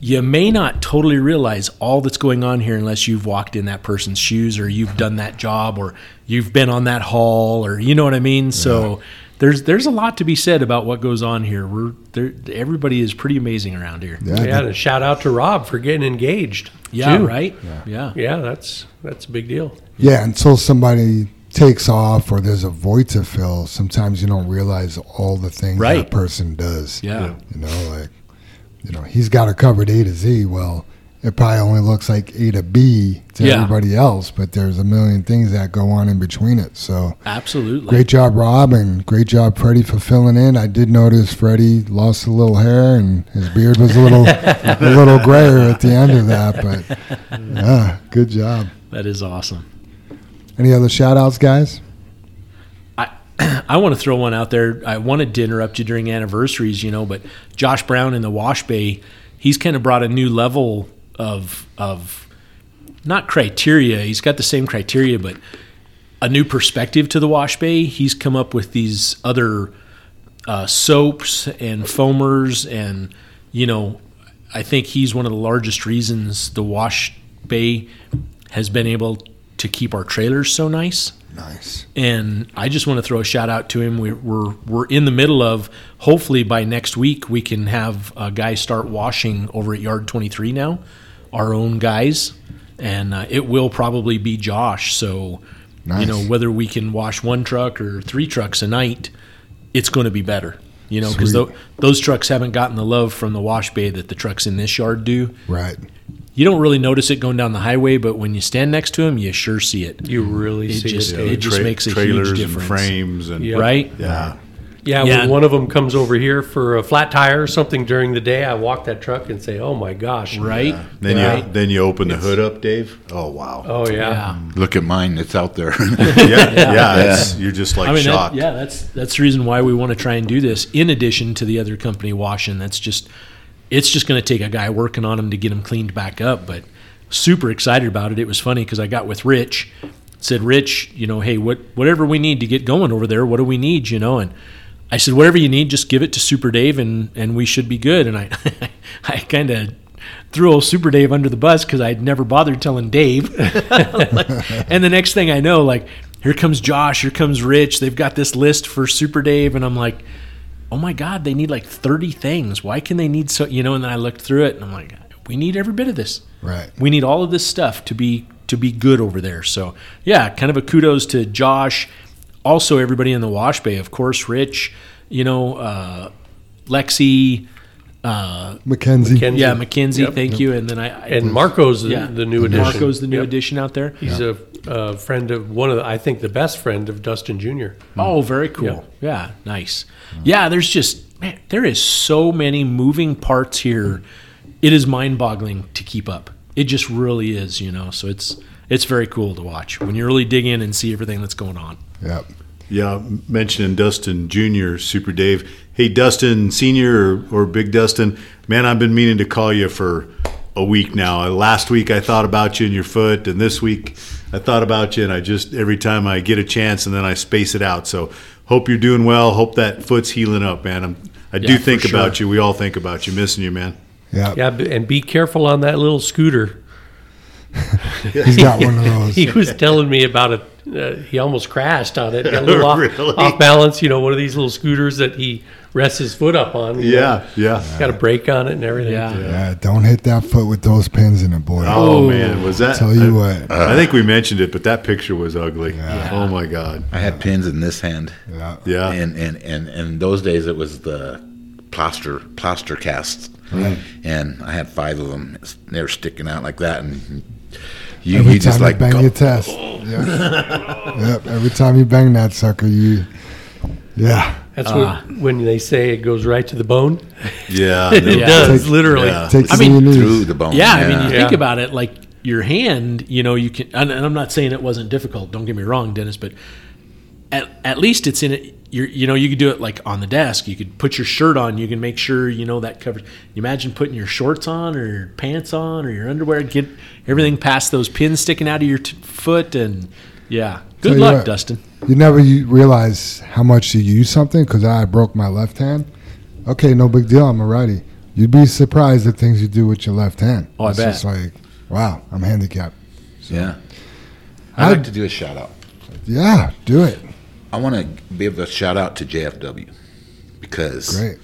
you may not totally realize all that's going on here unless you've walked in that person's shoes or you've done that job or you've been on that haul or you know what I mean? So there's there's a lot to be said about what goes on here. We're there. Everybody is pretty amazing around here. Yeah, Yeah, and a shout out to Rob for getting engaged. Yeah, too. right. Yeah. Yeah, that's that's a big deal. Yeah, until somebody takes off or there's a void to fill, sometimes you don't realize all the things Right. that person does. Yeah. You know, like, you know, he's got it covered A to Z. Well, it probably only looks like A to B to Yeah. everybody else, but there's a million things that go on in between it. So Absolutely. great job, Rob, and great job, Freddie, for filling in. I did notice Freddie lost a little hair and his beard was a little a little grayer at the end of that, but yeah, good job. That is awesome. Any other shout outs, guys? I want to throw one out there. I wanted to interrupt you during anniversaries, you know, but Josh Brown in the Wash Bay, he's kind of brought a new level of of not criteria. He's got the same criteria, but a new perspective to the Wash Bay. He's come up with these other uh, soaps and foamers, and you know, I think he's one of the largest reasons the Wash Bay has been able to keep our trailers so nice Nice. and I just want to throw a shout out to him. We're we're, we're in the middle of hopefully by next week we can have a guy start washing over at Yard 23 now, our own guys, and uh, it will probably be Josh. So Nice. you know whether we can wash one truck or three trucks a night, it's going to be better. You know because Sweet. those trucks haven't gotten the love from the wash bay that the trucks in this yard do. Right. You don't really notice it going down the highway, but when you stand next to him, you sure see it. You really It see just- it. it Dave. just makes a huge trailers and frames and Yeah. Right? yeah. Yeah, Yeah. when one of them comes over here for a flat tire or something during the day, I walk that truck and say, "Oh my gosh!" Right? Then Right. you then you open the hood up, Dave. Oh wow. Oh yeah. Yeah. Look at mine; it's out there. yeah, yeah. It's, you're just like I mean, that, shocked. yeah, that's that's the reason why we want to try and do this. In addition to the other company washing, that's just it's just going to take a guy working on them to get them cleaned back up. But super excited about it. It was funny because I got with Rich, said Rich, you know, hey, what whatever we need to get going over there, what do we need, you know, and. I said, whatever you need, just give it to Super Dave, and, and we should be good. And I, I kind of threw old Super Dave under the bus because I'd never bothered telling Dave. and the next thing I know, like, here comes Josh, here comes Rich. They've got this list for Super Dave, and I'm like, oh my God, they need like 30 things. Why can they need so, you know? And then I looked through it, and I'm like, we need every bit of this. Right. We need all of this stuff to be to be good over there. So yeah, kind of a kudos to Josh. Also, everybody in the Wash Bay, of course, Rich, you know, uh, Lexi, uh, Mackenzie. Mackenzie. yeah, Mackenzie, Yep. thank you. And then I, I And Marco's the, yeah, the new addition. Marco's the new Yep. addition out there. He's a, a friend of one of the, I think the best friend of Dustin Jr. Oh, very cool. Yeah, nice. Yeah, there's just man, there is so many moving parts here. It is mind-boggling to keep up. It just really is, you know. So it's it's very cool to watch when you really dig in and see everything that's going on. Yep. Yeah, mentioning Dustin Jr., Super Dave. Hey, Dustin Senior or, or Big Dustin, man, I've been meaning to call you for a week now. Uh, Last week I thought about you and your foot, and this week I thought about you, and I just every time I get a chance, and then I space it out. So hope you're doing well. Hope that foot's healing up, man. I'm, I Yeah, do for think about sure. you. We all think about you. Missing you, man. Yeah. Yeah, and be careful on that little scooter. He's got one of those. He was telling me about it. Uh, he almost crashed on it. Got a little off, Really? off balance. You know, one of these little scooters that he rests his foot up on. you know. Yeah, yeah. Got a brake on it and everything. Yeah. Yeah, don't hit that foot with those pins in it, boy. Oh, man, was that? Tell you I, what. I think we mentioned it, but that picture was ugly. Oh my god. I had pins in this hand, Yeah. Yeah. and and and and in those days it was the plaster plaster casts, and I had five of them. They were sticking out like that, and you, Every you time just you like bang go- your test. Yep. yep. Every time you bang that sucker, you. Yeah. That's Ah. what, when they say it goes right to the bone. Yeah. It no- does, Take- literally. Yeah. Takes I mean, in through the bone. Yeah, I mean, you Yeah. think about it, like your hand, you know, you can, and, and I'm not saying it wasn't difficult. Don't get me wrong, Dennis, but at, at least it's in it. You're, you know, you could do it like on the desk. You could put your shirt on. You can make sure you know that covers. You imagine putting your shorts on or your pants on or your underwear. Get everything past those pins sticking out of your t- foot, and yeah, good Tell luck, what. Dustin. You never u- realize how much you use something because I broke my left hand. Okay, no big deal. I'm a righty. You'd be surprised at things you do with your left hand. Oh, I it's bet. just like, wow, I'm handicapped. yeah. I- I'd like to do a shout out. Yeah, do it. I want to give a shout out to JFW because Great.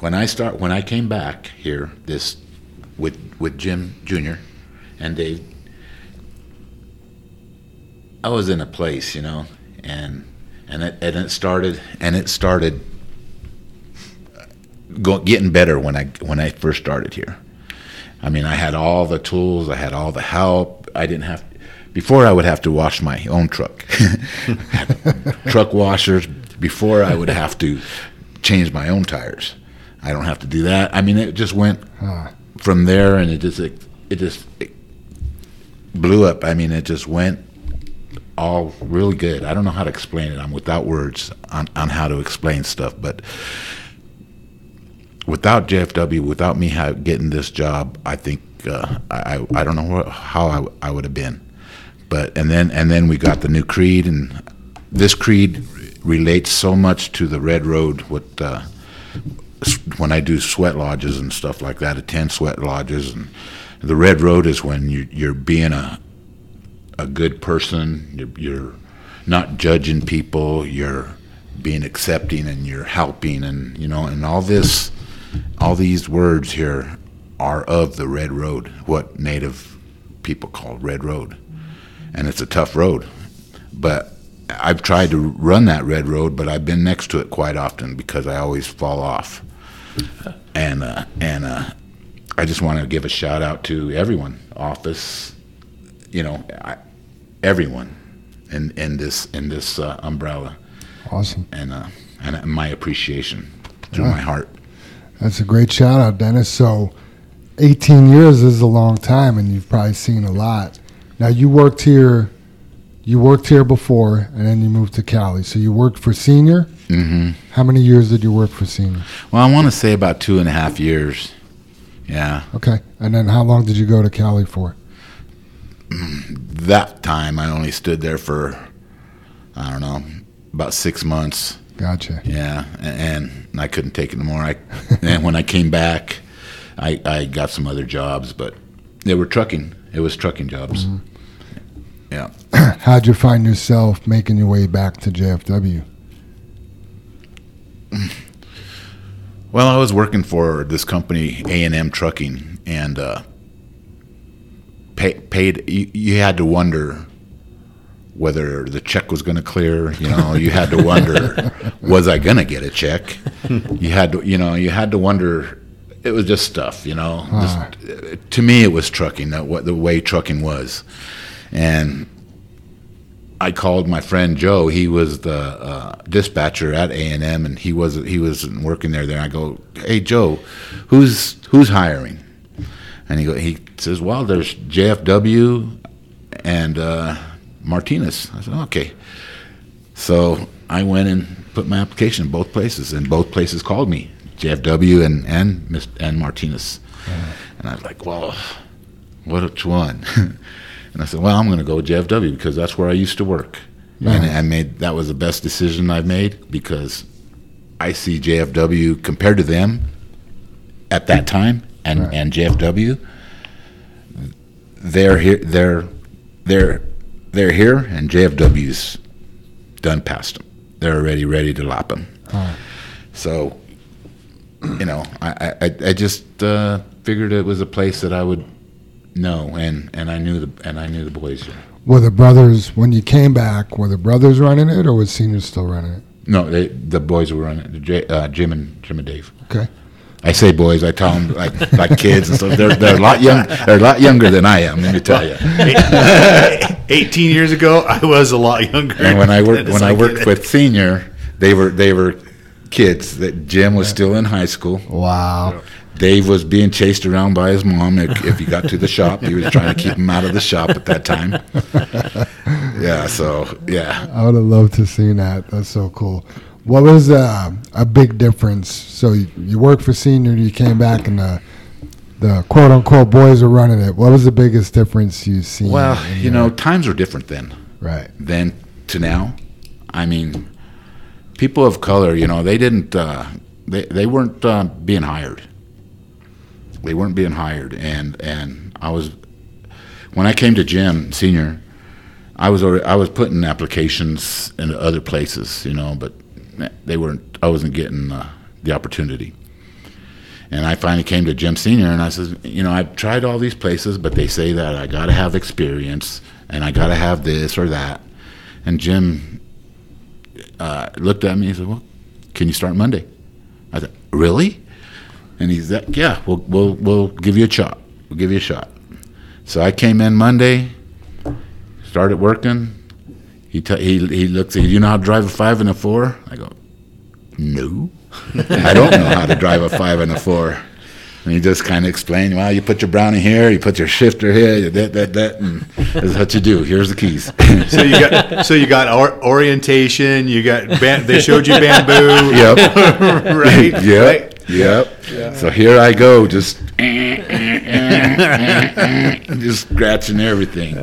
when I start when I came back here this with with Jim Jr. and Dave, I was in a place, you know, and and it and it started and it started go, getting better when I when I first started here. I mean, I had all the tools, I had all the help. I didn't have before I would have to wash my own truck. truck washers before I would have to change my own tires. I don't have to do that. I mean, it just went Ah. from there, and it just it, it just it blew up. I mean, it just went all really good. I don't know how to explain it. I'm without words on, on how to explain stuff, but without JFW, without me getting this job, I think uh, I, I I don't know what, how I, I would have been. But and then and then we got the new creed, and this creed relates so much to the Red Road. What uh, when I do sweat lodges and stuff like that, attend sweat lodges, and the Red Road is when you, you're being a a good person. You're, you're not judging people. You're being accepting and you're helping, and you know, and all this, all these words here are of the Red Road, what Native people call Red Road, and it's a tough road, but. I've tried to run that red road, but I've been next to it quite often because I always fall off. And uh, and uh, I just want to give a shout out to everyone, office, you know, I, everyone in in this in this uh, umbrella, Awesome. and uh, and my appreciation through my heart. That's a great shout out, Dennis. So, 18 years is a long time, and you've probably seen a lot. Now, you worked here. You worked here before, and then you moved to Cali. So you worked for Senior. Mm-hmm. How many years did you work for Senior? Well, I want to say about two and a half years. Yeah, Okay, and then how long did you go to Cali for? that time I only stood there for I don't know about six months. Gotcha. Yeah, a- and I couldn't take it anymore. I and when I came back, I I got some other jobs, but they were trucking. It was trucking jobs. Yeah. How'd you find yourself making your way back to JFW? Well, I was working for this company, A and M Trucking, and uh, pay, paid. You, you had to wonder whether the check was going to clear. You know, you had to wonder, was I going to get a check? You had to, you know, you had to wonder. It was just stuff, you know. Just, to me, it was trucking. That what the way trucking was, and I called my friend Joe. He was the uh, dispatcher at A and M, and he was he was working there. There, I go, "Hey Joe, who's who's hiring?" And he go, he says, "Well, there's JFW and uh, Martinez." I said, "Okay." So I went and put my application in both places, and both places called me, JFW and and and Martinez. And I was like, "Well, which one?" And I said, "Well, I'm going to go with JFW because that's where I used to work." And I made that was the best decision I've made because I see JFW compared to them at that time and Right. and JFW. They're here. They're they're they're here, and JFW's done past them. They're already ready to lap them. Ah. So, you know, I I, I just uh, figured it was a place that I would know, and, and I knew the and I knew the boys here. Were the brothers when you came back? Were the brothers running it, or was Senior still running it? No, they, the boys were running it. J, uh, Jim and Jim and Dave. Okay. I say boys. I tell them like like kids and stuff. They're they're a lot young. They're a lot younger than I am. Let me tell you. 18 years ago, I was a lot younger. And when I worked when I get worked it. with senior, they were they were kids. That Jim was still in high school. Wow. Dave was being chased around by his mom. If, if he got to the shop, he was trying to keep him out of the shop at that time. Yeah. So yeah. I would have loved to seen that. That's so cool. What was uh, a big difference? So you, you worked for Senior, you came back, and the the quote unquote boys were running it. What was the biggest difference you seen? Well, you know, times were different then. right? then to now. I mean, people of color, you know, they didn't, uh, they, they weren't uh, being hired. They weren't being hired, and and I was when I came to Jim Senior, I was already, I was putting applications in other places, you know, but they weren't. I wasn't getting uh, the opportunity. And I finally came to Jim Senior, and I said, you know, I've tried all these places, but they say that I got to have experience, and I got to have this or that. And Jim uh, looked at me and said, "Well, can you start Monday?" I said, "Really?" And he's like, "Yeah, we'll we'll we'll give you a shot. We'll give you a shot." So I came in Monday, started working. He t- he he looks. Do you know how to drive a five and a four? I go, "No, I don't know how to drive a five and a four. And he just kind of explained, well, you put your brownie here, you put your shifter here, you that, that, that, and this is what you do. Here's the keys. So you got so you got or, orientation. You got ban- they showed you bamboo. yep. right. Yep. Right? Yep. So here I go, just just scratching everything.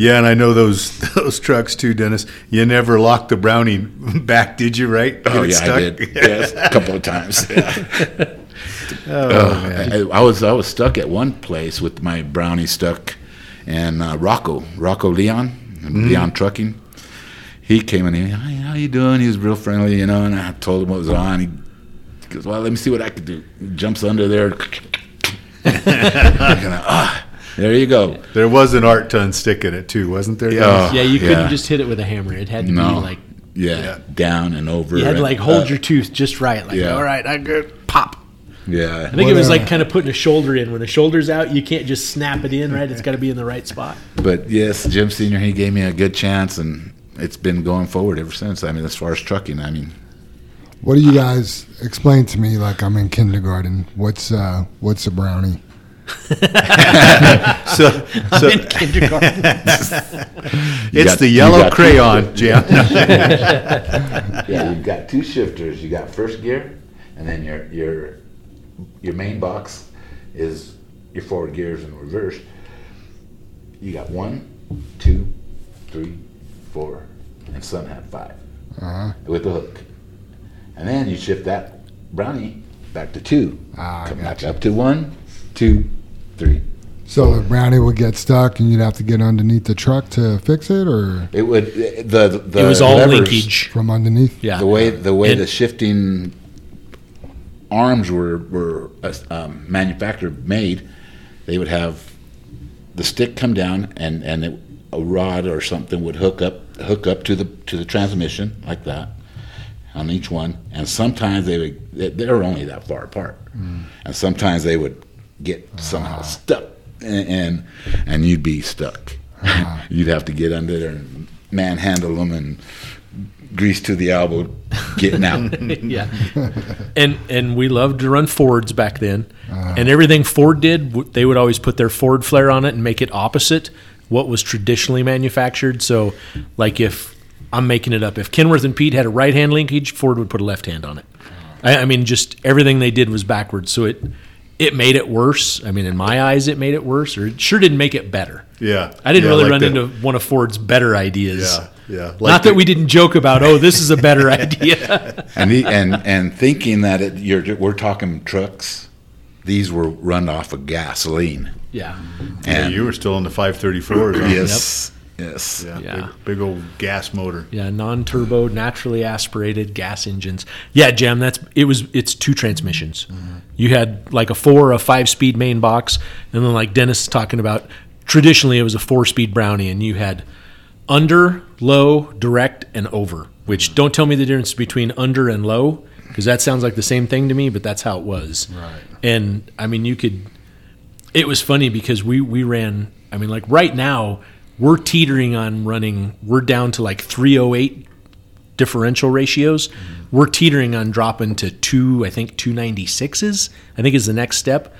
Yeah, and I know those those trucks too, Dennis. You never locked the brownie back, did you? Right? oh Get it yeah, stuck? I did. Yes, a couple of times. Yeah. Oh, Uh, man. I, I was I was stuck at one place with my brownie stuck, and uh, Rocco Rocco Leon Leon Trucking, he came in. He, Hi, how you doing? He was real friendly, you know. And I told him what was on. He goes, "Well, let me see what I could do." He jumps under there. Kinda, ah, there you go. There was an art ton stick in it too, wasn't there? Yeah. Yeah, you couldn't Yeah. just hit it with a hammer. It had to No, be like yeah, Yeah. down and over. you had to like hold up. your tooth just right. Like, Yeah. all right, I good pop. Yeah, I think it was Well, like kind of putting a shoulder in. When a shoulder's out, you can't just snap it in, right? It's got to be in the right spot. But yes, Jim Senior, he gave me a good chance, and it's been going forward ever since. I mean, as far as trucking, I mean, What do you guys explain to me like I'm in kindergarten? What's uh what's a brownie? So, so in kindergarten. it's got- the yellow crayon, Jim. yeah, you've got two shifters. You got first gear, and then your your your main box is your forward gears in reverse. You got one, two, three, four, and some have five Uh-huh. with the hook, and then you shift that brownie back to two. Ah, Come back gotcha. up to one, two, three. So the brownie would get stuck, and you'd have to get underneath the truck to fix it, or It would the the it was all levers- linkage. from underneath. Yeah. the way the way And- the shifting arms were were uh, um, manufactured made, they would have the stick come down and and it, a rod or something would hook up hook up to the to the transmission like that on each one, and sometimes they would they, they were only that far apart, and sometimes they would get somehow ah. stuck and, and and you'd be stuck. Ah. you'd have to get under there and manhandle them and grease to the elbow, getting out. yeah. And and we loved to run Fords back then. Ah. And everything Ford did, they would always put their Ford flare on it and make it opposite what was traditionally manufactured. So, like if I'm making it up, if Kenworth and Pete had a right hand linkage, Ford would put a left hand on it. I, I mean, just everything they did was backwards. So it it made it worse. I mean, in my eyes, it made it worse, or it sure didn't make it better. Yeah. I didn't Yeah, really like run the- into one of Ford's better ideas. Yeah, yeah. Like Not the- that we didn't joke about, oh, this is a better idea. and the, and and thinking that it, you're we're talking trucks, these were run off of gasoline. yeah. Yeah, And you were still in the 534s. huh? yes, yes. Yeah, Yeah. Big, big old gas motor. Yeah, non-turbo, naturally aspirated gas engines. Yeah, Jam, that's it was it's two transmissions. Mm-hmm. You had like a four or a five-speed main box, and then like Dennis is talking about, traditionally it was a four-speed Brownie, and you had under, low, direct, and over. Which don't tell me the difference between under and low, because that sounds like the same thing to me, but that's how it was. Right. And I mean, you could. It was funny because we we ran. I mean, like right now we're teetering on running. We're down to like 308 differential ratios. Mm-hmm. We're teetering on dropping to two. I think 296s. I think is the next step.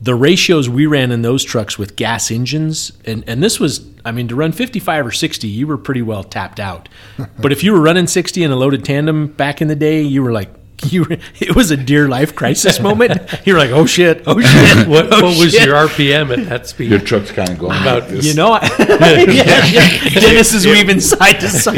The ratios we ran in those trucks with gas engines, and, and this was, I mean, to run 55 or 60, you were pretty well tapped out. but if you were running 60 in a loaded tandem back in the day, you were like, you were, it was a dear life crisis moment. You were like, oh shit, oh shit, What, oh, what was shit. your RPM at that speed? Your truck's kind of going uh, About- this. You know, I, yeah, yeah. Dennis is weaving side to side.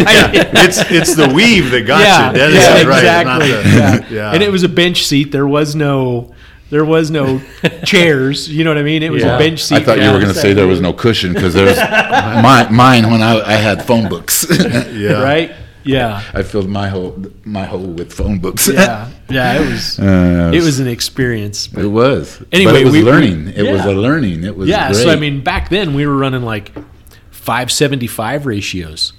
It's it's the weave that got yeah, you. Dennis yeah, right. Exactly. the- yeah. yeah. And it was a bench seat. There was no, There was no chairs. You know what I mean? It was Yeah. a bench seat. I thought you were going to say there was no cushion because there's mine, mine when I, I had phone books. Yeah. right. Yeah, I filled my hole my hole with phone books. yeah, yeah. It was Uh, it was an experience. It was. Anyway, but it was we- we- learning. it was yeah. a learning. It was yeah Great. so i mean back then we were running like 575 ratios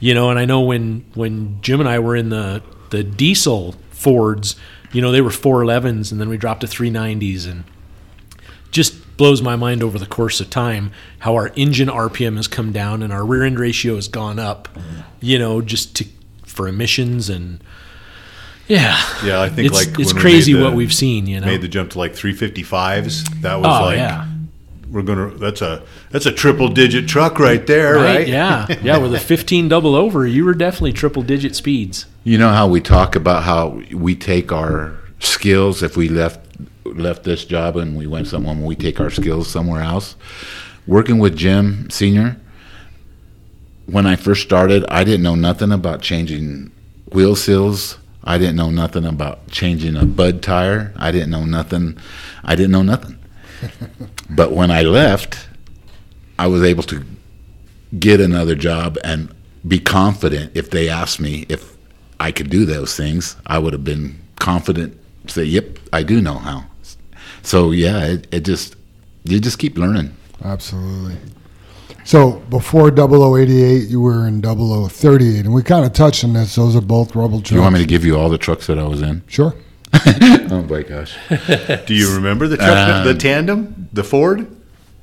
you know and i know when when jim and i were in the the diesel fords you know they were 411s and then we dropped to 390s and just blows my mind over the course of time how our engine rpm has come down and our rear end ratio has gone up you know just to for emissions and yeah Yeah, I think it's, like it's when we crazy the- what we've seen you know Made the jump to like 355s. That was oh like yeah we're gonna. That's a that's a triple digit truck right there, right? Yeah, yeah. With a fifteen double over, you were definitely triple digit speeds. You know how we talk about how we take our skills if we left left this job and we went somewhere, we take our skills somewhere else. Working with Jim Senior, when I first started, I didn't know nothing about changing wheel seals. I didn't know nothing about changing a bud tire. I didn't know nothing. I didn't know nothing. but when I left, I was able to get another job and be confident if they asked me if I could do those things, I would have been confident say, "Yep, I do know how." So yeah, it, it just you just keep learning. Absolutely. So before 0088, you were in 0038, and we kind of touched on this. Those are both rubble trucks. Do you want me to give you all the trucks that I was in? Sure. oh my gosh, Do you remember the truck, the um, tandem, the Ford,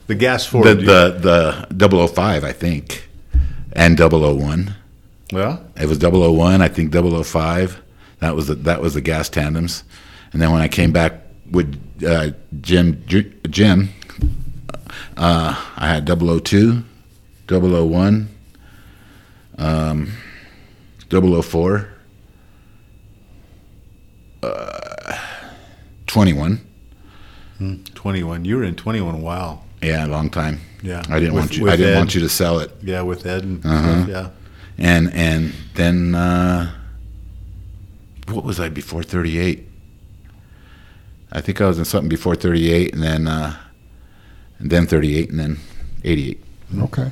the gas Ford? the Do the the 005, I think, and 001. well, It was 001, I think 005. That was the, that was the gas tandems. And then when I came back with uh, Jim Jim, uh, I had 002, 001, um, 004, uh, 21. 21. You were in 21. Wow. Yeah, a long time. Yeah. I didn't With- want you. I didn't Ed. want you to sell it. Yeah, with Ed and Uh-huh. stuff, yeah. and and then uh, what was I before 38? I think I was in something before 38, and then uh, and then 38, and then 88. Okay.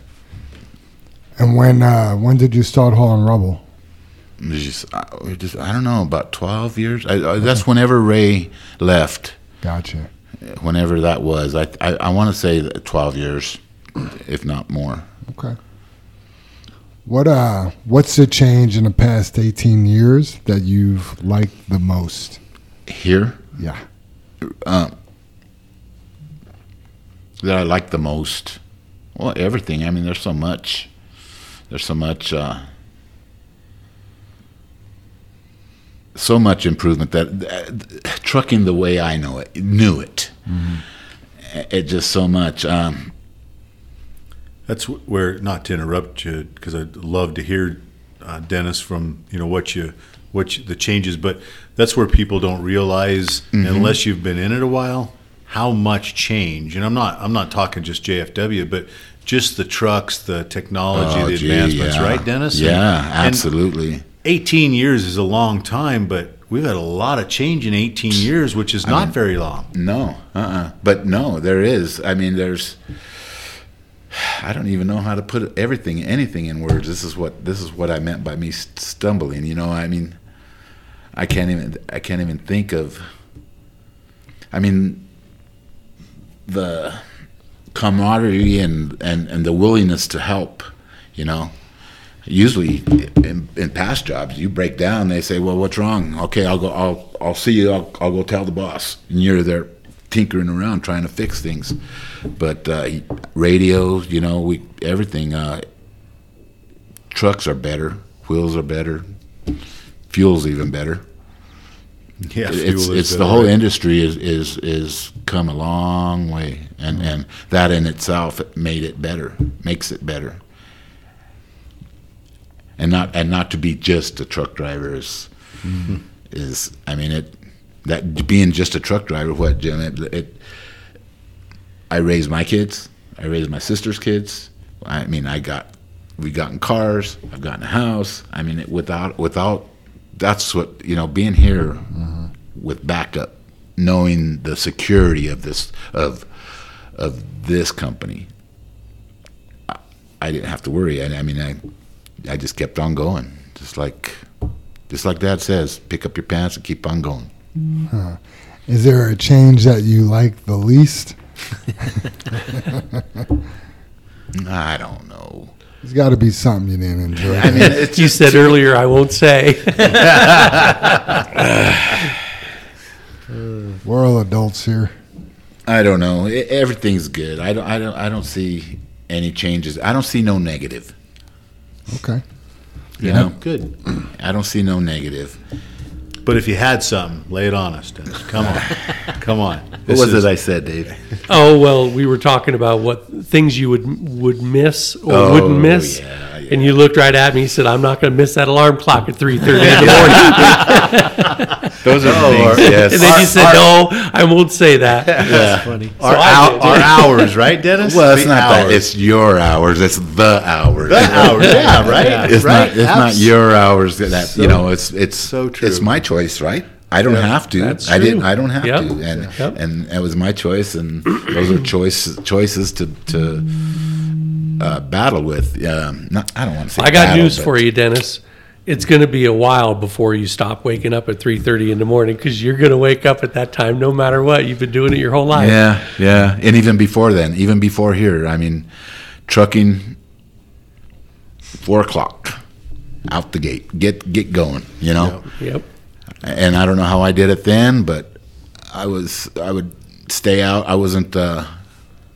And when uh, when did you start hauling rubble? Just, I, just I don't know about 12 years. I, I, that's whenever Ray left. Gotcha. Whenever that was, I I, I want to say 12 years, if not more. Okay. What uh what's the change in the past 18 years that you've liked the most? Here, Yeah. That I like the most? Well, everything. I mean, there's so much. There's so much. Uh, so much improvement that uh, trucking the way I know it, knew it. It just so much. Um, That's where, not to interrupt you, because I'd love to hear uh, Dennis from you know what you you, the changes, but that's where people don't realize mm-hmm. unless you've been in it a while how much change. And I'm not I'm not talking just JFW, but just the trucks, the technology, oh, the gee, advancements, yeah. right, Dennis? Yeah, and absolutely. 18 years is a long time, but we've had a lot of change in 18 years, which is not very long. No, uh-uh. But no, there is. I mean, there's. I don't even know how to put everything, anything in words. This is what this is what I meant by me stumbling. You know, I mean, I can't even I can't even think of. I mean, the camaraderie and and and the willingness to help. You know, usually in, in past jobs you break down they say well what's wrong okay i'll go i'll i'll see you i'll, I'll go tell the boss and you're there tinkering around trying to fix things but uh, radios you know we everything uh, trucks are better wheels are better fuel's even better. Yeah, it's is it's the whole right? industry is is is come a long way and mm-hmm. and that in itself made it better makes it better. And not and not to be just a truck driver is mm-hmm. is I mean it that being just a truck driver what Jim it, it I raised my kids I raised my sister's kids. I mean I got we got in cars I've gotten a house. I mean it, without without that's what you know being here with backup knowing the security of this of of this company, I, I didn't have to worry. I, I mean, I I just kept on going, just like just like Dad says, pick up your pants and keep on going. Hmm. Is there a change that you like the least? I don't know. There's got to be something you didn't enjoy. I mean, it's You said earlier, I won't say. We're all adults here. I don't know. Everything's good. I don't. I don't. I don't see any changes. I don't see no negative. Okay. You know, Good. I don't see no negative. But if you had something, lay it on us, Dennis. Come on. Come on. What was is- it I said, Dave? oh well, we were talking about what things you would would miss or Oh, wouldn't miss. yeah, yeah. And you looked right at me. and said, "I'm not going to miss that alarm clock at 3:30 in the morning." Those are the things. Yes. and then you said, "No, I won't say that." yeah. That's Funny. Our, I our hours, right, Dennis? Well, it's The not that. It's your hours. It's the hours. the hours. Yeah, right. It's right. not. It's not your hours. That, that So- you know. It's it's so true. It's my choice, right? I don't have to. that's I didn't. I don't have Yep. to, and Yep. and it was my choice, and those are choice choices to to uh, battle with. Um, not, I don't want to say. I got battle, news but- for you, Dennis. It's going to be a while before you stop waking up at 3:30 in the morning because you're going to wake up at that time no matter what. You've been doing it your whole life. Yeah, yeah, and even before then, even before here, I mean, trucking, four o'clock, out the gate, get get going, you know. Yep. And I don't know how I did it then, but I was I would stay out. I wasn't uh,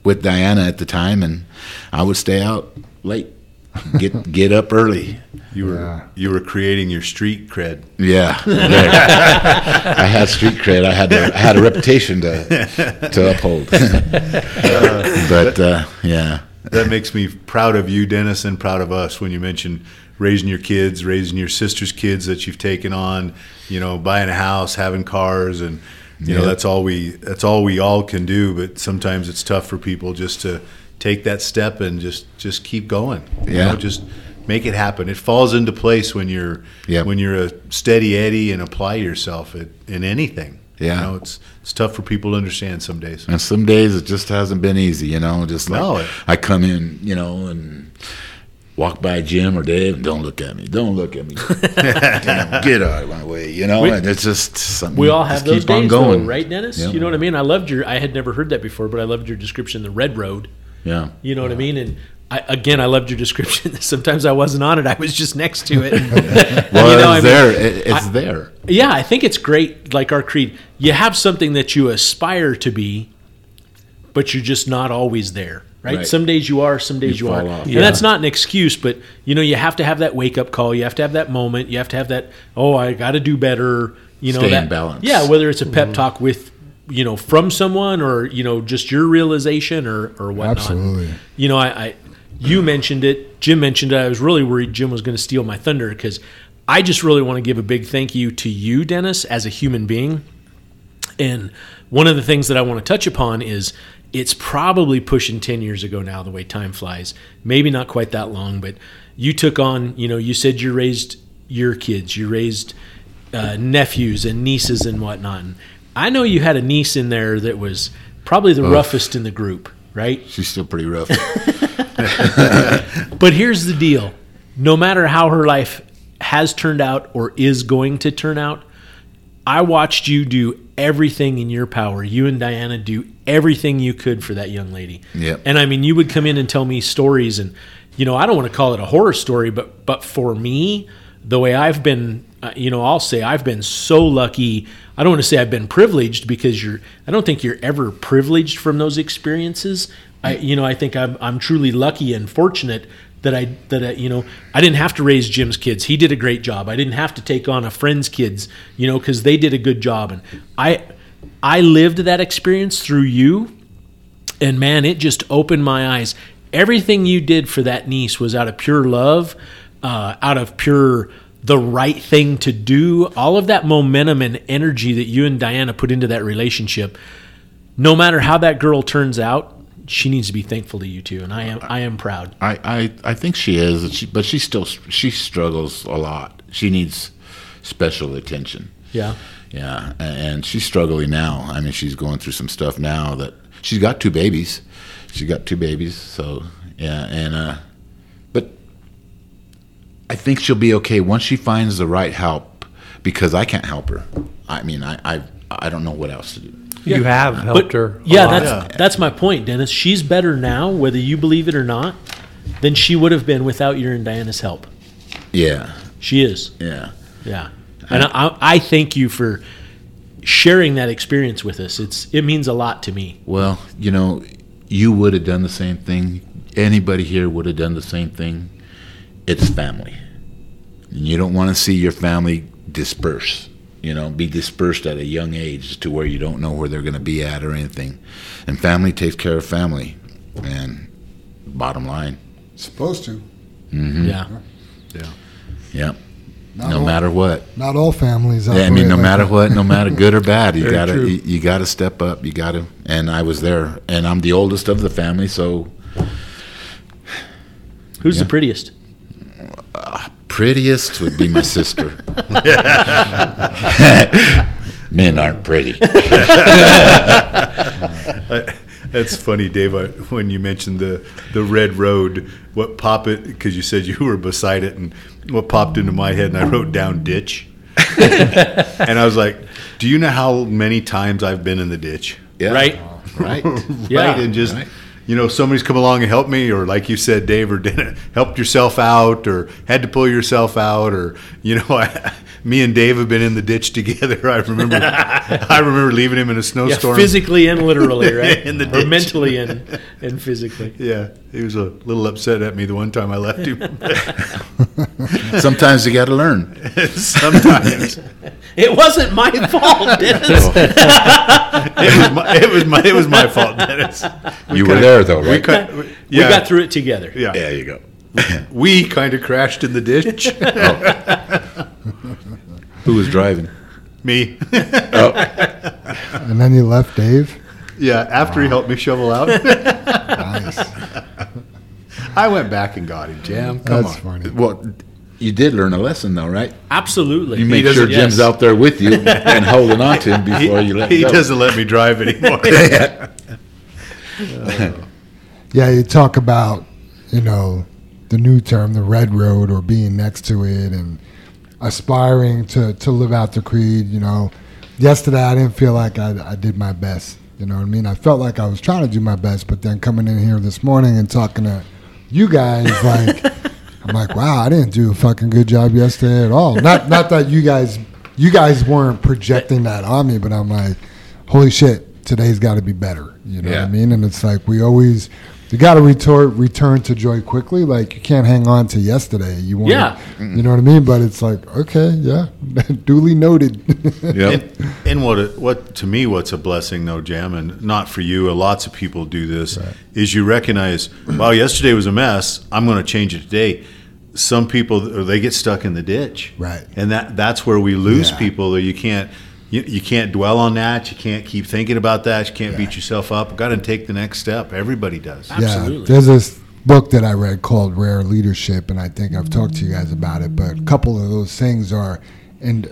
with Diana at the time, and I would stay out late, get get up early. You were Yeah. you were creating your street cred. Yeah, there. I had street cred. I had to, I had a reputation to to uphold. but uh, yeah, That makes me proud of you, Dennis, and proud of us when you mention raising your kids, raising your sister's kids that you've taken on, you know, buying a house, having cars, and you know that's all we that's all we all can do. But sometimes it's tough for people just to take that step and just just keep going. You Yeah. know, just make it happen. It falls into place when you're Yeah. when you're a steady Eddie and apply yourself at, in anything. Yeah. you know, it's it's tough for people to understand some days. and some days it just hasn't been easy. You know, just like No, it- I come in, you know, and walk by Jim or Dave, and don't look at me, don't look at me, Damn, get out of my way. You know, We- and it's just something. We all have just those keep on days, going. though, right, Dennis? Yeah. You know what I mean? I loved your. I had never heard that before, but I loved your description, the red road. Yeah. You know what I mean? And I, again, I loved your description. Sometimes I wasn't on it; I was just next to it. Well, You know, it's I mean, there. It, it's I- there. yeah, I think it's great. Like our creed, you have something that you aspire to be, but you're just not always there. Right? Right. Some days you are, some days you, you aren't. off. And Yeah. that's not an excuse, but you know, you have to have that wake up call. You have to have that moment. You have to have that. Oh, I got to do better. You know, Stay in that balance. Yeah, whether it's a pep mm-hmm. talk with you know from someone or you know just your realization or or whatnot. Absolutely. You know, I, I you mentioned it. Jim mentioned it. I was really worried Jim was going to steal my thunder because I just really want to give a big thank you to you, Dennis, as a human being. And one of the things that I want to touch upon is it's probably pushing 10 years ago now, the way time flies. Maybe not quite that long, but you took on, you know, you said you raised your kids, you raised uh, nephews and nieces and whatnot. And I know you had a niece in there that was probably the roughest in the group, right? She's still pretty rough. But here's the deal no matter how her life has turned out or is going to turn out, I watched you do everything in your power. You and Diana do everything you could for that young lady. Yep. And I mean, you would come in and tell me stories, and you know, I don't want to call it a horror story, but but for me, the way I've been, uh, you know, I'll say I've been so lucky. I don't want to say I've been privileged because you're. I don't think you're ever privileged from those experiences. I, you know, I think I'm I'm truly lucky and fortunate that I that I, you know I didn't have to raise Jim's kids. He did a great job. I didn't have to take on a friend's kids, you know, because they did a good job. And I I lived that experience through you, and man, it just opened my eyes. Everything you did for that niece was out of pure love, uh, out of pure the right thing to do. All of that momentum and energy that you and Diana put into that relationship. No matter how that girl turns out, she needs to be thankful to you too, and I am I am proud. I, I, I think she is, and she, but she still she struggles a lot. She needs special attention. Yeah. Yeah, and she's struggling now. I mean, she's going through some stuff now that she's got two babies. She's got two babies, so yeah, and uh, I think she'll be okay once she finds the right help because I can't help her. I mean, I I, I don't know what else to do. You have helped But her. a yeah, lot. that's that's my point, Dennis. She's better now, whether you believe it or not, than she would have been without your and Diana's help. Yeah, She is. yeah. Yeah, and I, I thank you for sharing that experience with us. It's it means a lot to me. Well, you know, you would have done the same thing. Anybody here would have done the same thing. It's family. And you don't want to see your family disperse, you know, be dispersed at a young age to where you don't know where they're going to be at or anything. And family takes care of family. And bottom line, Supposed to. Mm-hmm. Yeah, yeah, Not no all, matter what. Not all families. Yeah, I mean, no like matter that. what, no matter good or bad, you Very gotta true. you, you gotta step up. You gotta, and I was there, and I'm the oldest of the family, so who's the Yeah. Prettiest? prettiest would be my sister. Men aren't pretty. That's funny, Dave. I, when you mentioned the the red road, what popped it because you said you were beside it, and what popped into my head, and I wrote down ditch, and I was like, "Do you know how many times I've been in the ditch?" Yeah. Right? Right. Yeah. right? And just Right. You know, somebody's come along and helped me, or like you said, Dave, or didn't helped yourself out, or had to pull yourself out, or you know, I, me and Dave have been in the ditch together. I remember, I remember leaving him in a Yeah, snowstorm. physically and literally, right? In the or mentally and and physically. Yeah, he was a little upset at me the one time I left him. Sometimes you got to learn. Sometimes It wasn't my fault, Dennis. it was my it was my it was my fault, Dennis. You were there though, We, right? cut, We yeah, got through it together. Yeah, There you go. we kind of crashed in the ditch. Oh. Who was driving? me. oh. And then you left Dave. Yeah, after he helped me shovel out, Nice. I went back and got him. Jam, come That's on. funny. Well, you did learn a lesson though, right? Absolutely. You make doesn't- sure Jim's yes. out there with you and holding on to him before you let he go. doesn't let me drive anymore. Yeah. Yeah, you talk about, you know, the new term, the red road, or being next to it, and aspiring to, to live out the creed. You know, yesterday I didn't feel like I, I did my best. You know what I mean? I felt like I was trying to do my best, but then coming in here this morning and talking to you guys, like, I'm like, wow, I didn't do a fucking good job yesterday at all. Not not that you guys you guys weren't projecting that on me, but I'm like, holy shit, today's got to be better. You know what I mean? And it's like we always you got to return return to joy quickly. Like you can't hang on to yesterday. You want, Yeah. you know what I mean? But it's like, okay, yeah, duly noted. Yep. And, and what what to me what's a blessing though, Jam, and not for you. Lots of people do this. Is you recognize, wow, yesterday was a mess. I'm going to change it today. Some people they get stuck in the ditch, Right. And that that's where we lose Yeah. people. That you can't you, you can't dwell on that. You can't keep thinking about that. You can't beat yourself up. Got to take the next step. Everybody does. Absolutely. Yeah, there's this book that I read called Rare Leadership, and I think I've talked to you guys about it. But a couple of those things are in,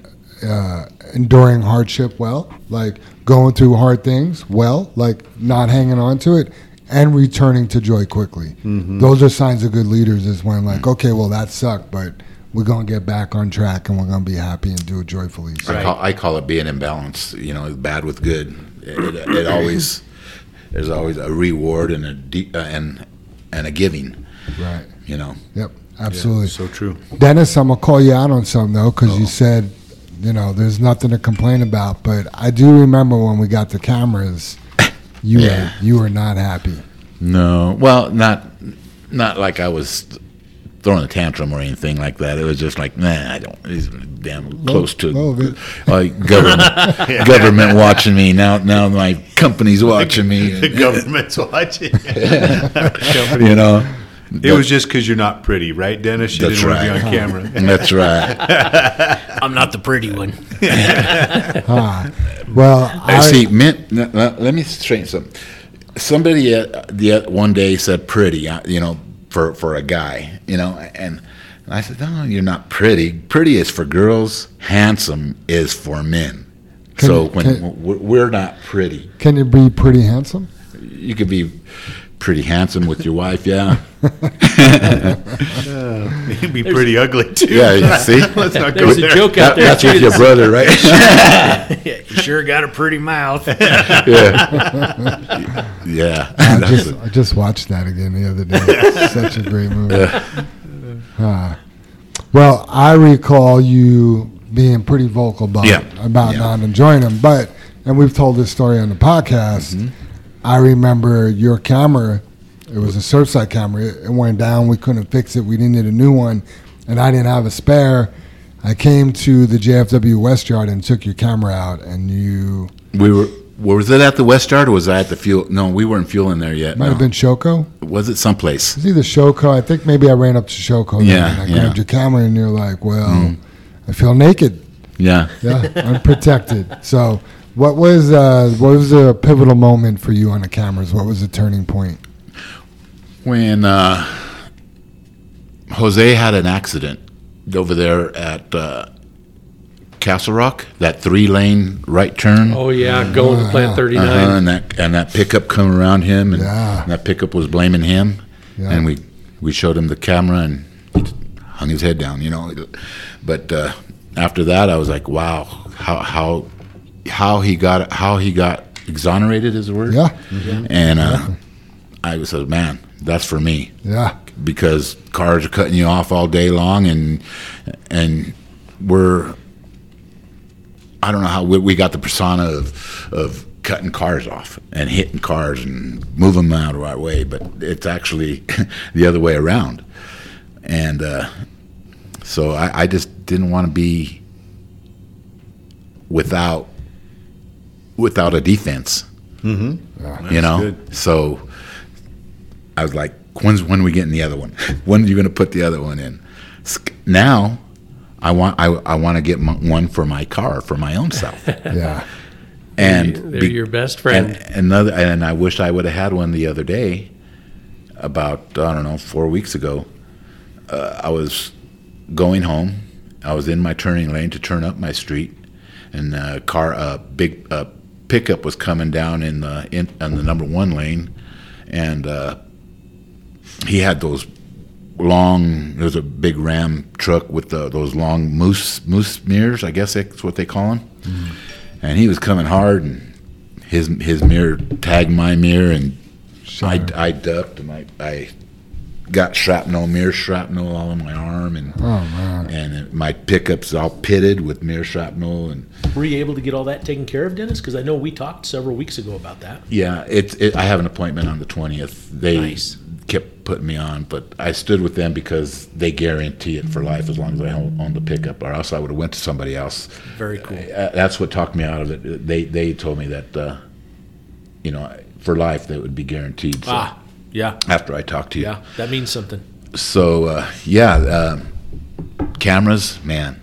uh, enduring hardship well, like going through hard things well, like not hanging on to it, and returning to joy quickly. Those are signs of good leaders. Is when like, okay, well that sucked, but we're gonna get back on track, and we're gonna be happy and do it joyfully. So, I, call, I call it being in balance. You know, bad with good. It, it, it always there's always a reward and a de- uh, and and a giving. right. You know. Yep. Absolutely. So true. Dennis, I'm gonna call you out on something though, because you said, you know, there's nothing to complain about. But I do remember when we got the cameras, you Yeah. were you were not happy. No, well, not not like I was throwing a tantrum or anything like that. It was just like, nah, I don't. It's damn close to little bit. like government government watching me now. Now my company's watching me. The government's watching. you know, It was just because you're not pretty, right, Dennis? You That's didn't want to be right. on camera. that's right. I'm not the pretty one. Ah, well, I see. Men, n- n- let me straighten something. Somebody uh, the uh, one day said pretty, uh, you know, for for a guy, you know, and, and I said, no, you're not pretty. Pretty is for girls. Handsome is for men. Can so you- when can- we're we're not pretty, Can you be pretty handsome? you could be pretty handsome with your wife, yeah. He'd be pretty ugly too. Yeah, you see? Let's not go There's a there. joke out That, there. that's too with your brother, right? "Yeah, you sure got a pretty mouth. yeah. Yeah. I That's just it. I just watched that again the other day. It's Such a great movie. Ah. well, I recall you being pretty vocal about Yeah. about Yeah. not enjoying them, but and we've told this story on the podcast. I remember your camera. It was a Surfsight camera. It, it went down. We couldn't fix it. We needed a new one, and I didn't have a spare. I came to the JFW West Yard and took your camera out, and you We were. Was it at the West Yard or was I at the fuel? No, we weren't fueling there yet. might no. have been Shoko. Was it someplace? It's either Shoko. I think maybe I ran up to Shoko. Yeah, and I yeah. grabbed your camera, and you're like, "Well, mm. I feel naked. Yeah. Yeah, unprotected." So, what was uh, what was a pivotal moment for you on the cameras? What was the turning point? When uh, Jose had an accident over there at uh, Castle Rock, that three lane right turn. Oh yeah, going to Plant 39. Uh-huh, and that and that pickup come around him, and Yeah. that pickup was blaming him, Yeah. and we we showed him the camera, and he hung his head down, you know. But uh, after that, I was like, wow, how how how he got how he got exonerated is the word. Yeah, And uh, I was said, man, that's for me yeah, because cars are cutting you off all day long, and and we're I don't know how we, we got the persona of of cutting cars off and hitting cars and moving them out of our way, but it's actually the other way around. And uh, so I, I just didn't want to be without without a defense. Mm-hmm. You know, good. so I was like, "When's when we getting the other one? when are you going to put the other one in?" Now, I want I, I want to get my, one for my car for my own self, yeah. and They're be- your best friend. and another, and I wish I would have had one the other day. About I don't know four weeks ago, uh, I was going home. I was in my turning lane to turn up my street, and a car, a big uh, pickup was coming down in the in, in the number one lane, and uh, he had those long. There was a big Ram truck with the, those long moose moose mirrors. I guess that's what they call them. And he was coming hard, and his his mirror tagged my mirror, and I, I ducked, and I, I got shrapnel, mirror shrapnel all on my arm, and Oh man. and it, my pickups all pitted with mirror shrapnel, and Were you able to get all that taken care of, Dennis? Because I know we talked several weeks ago about that. yeah, it's it, I have an appointment on the twentieth. They Nice. kept putting me on, but I stood with them because they guarantee it for life as long as I own own the pickup, or else I would have went to somebody else. Very cool. Uh, that's what talked me out of it. They they told me that uh, you know for life that would be guaranteed. So Ah, yeah, after I talk to you, yeah, that means something. so uh, yeah, um, cameras, man.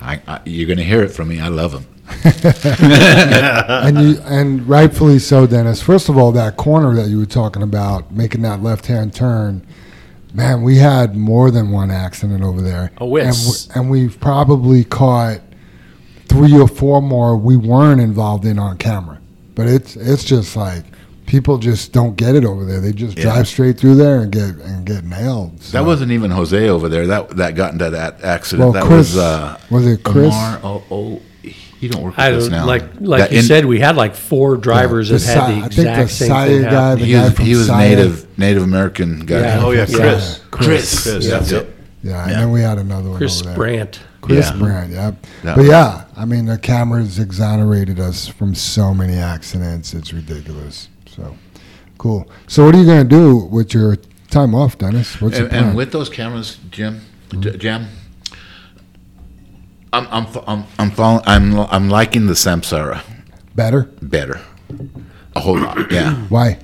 I, I, you're gonna hear it from me. I love them. and you and rightfully so, Dennis. First of all, that corner that you were talking about, making that left-hand turn, man, we had more than one accident over there. Oh, yes. and, we, and we've probably caught three or four more we weren't involved in on camera. But it's it's just like people just don't get it over there. They just Yeah. drive straight through there and get and get nailed. So- That wasn't even Jose over there. That that got into that accident. Well, that Chris- was uh, was it Chris? Omar, oh, oh, he don't work with I us now. like like That- you and said, we had like four drivers the that had the I think exact the same Saya thing guy, happen. the he guy was from he was Saya. native Native American guy. Yeah. Oh yeah, Yeah. Chris. Chris. Chris. That's Yeah. it. Yeah, and Yeah. then we had another one Chris over there. Brandt. Chris Yeah. Brandt, yep. That but was- yeah, I mean, the cameras exonerated us from so many accidents. It's ridiculous. So cool. So, what are you going to do with your time off, Dennis? What's And, plan? and with those cameras, Jim, J- Jam, I'm I'm I'm I'm, following, I'm I'm liking the Samsara Better? better, a whole lot. Yeah, Why?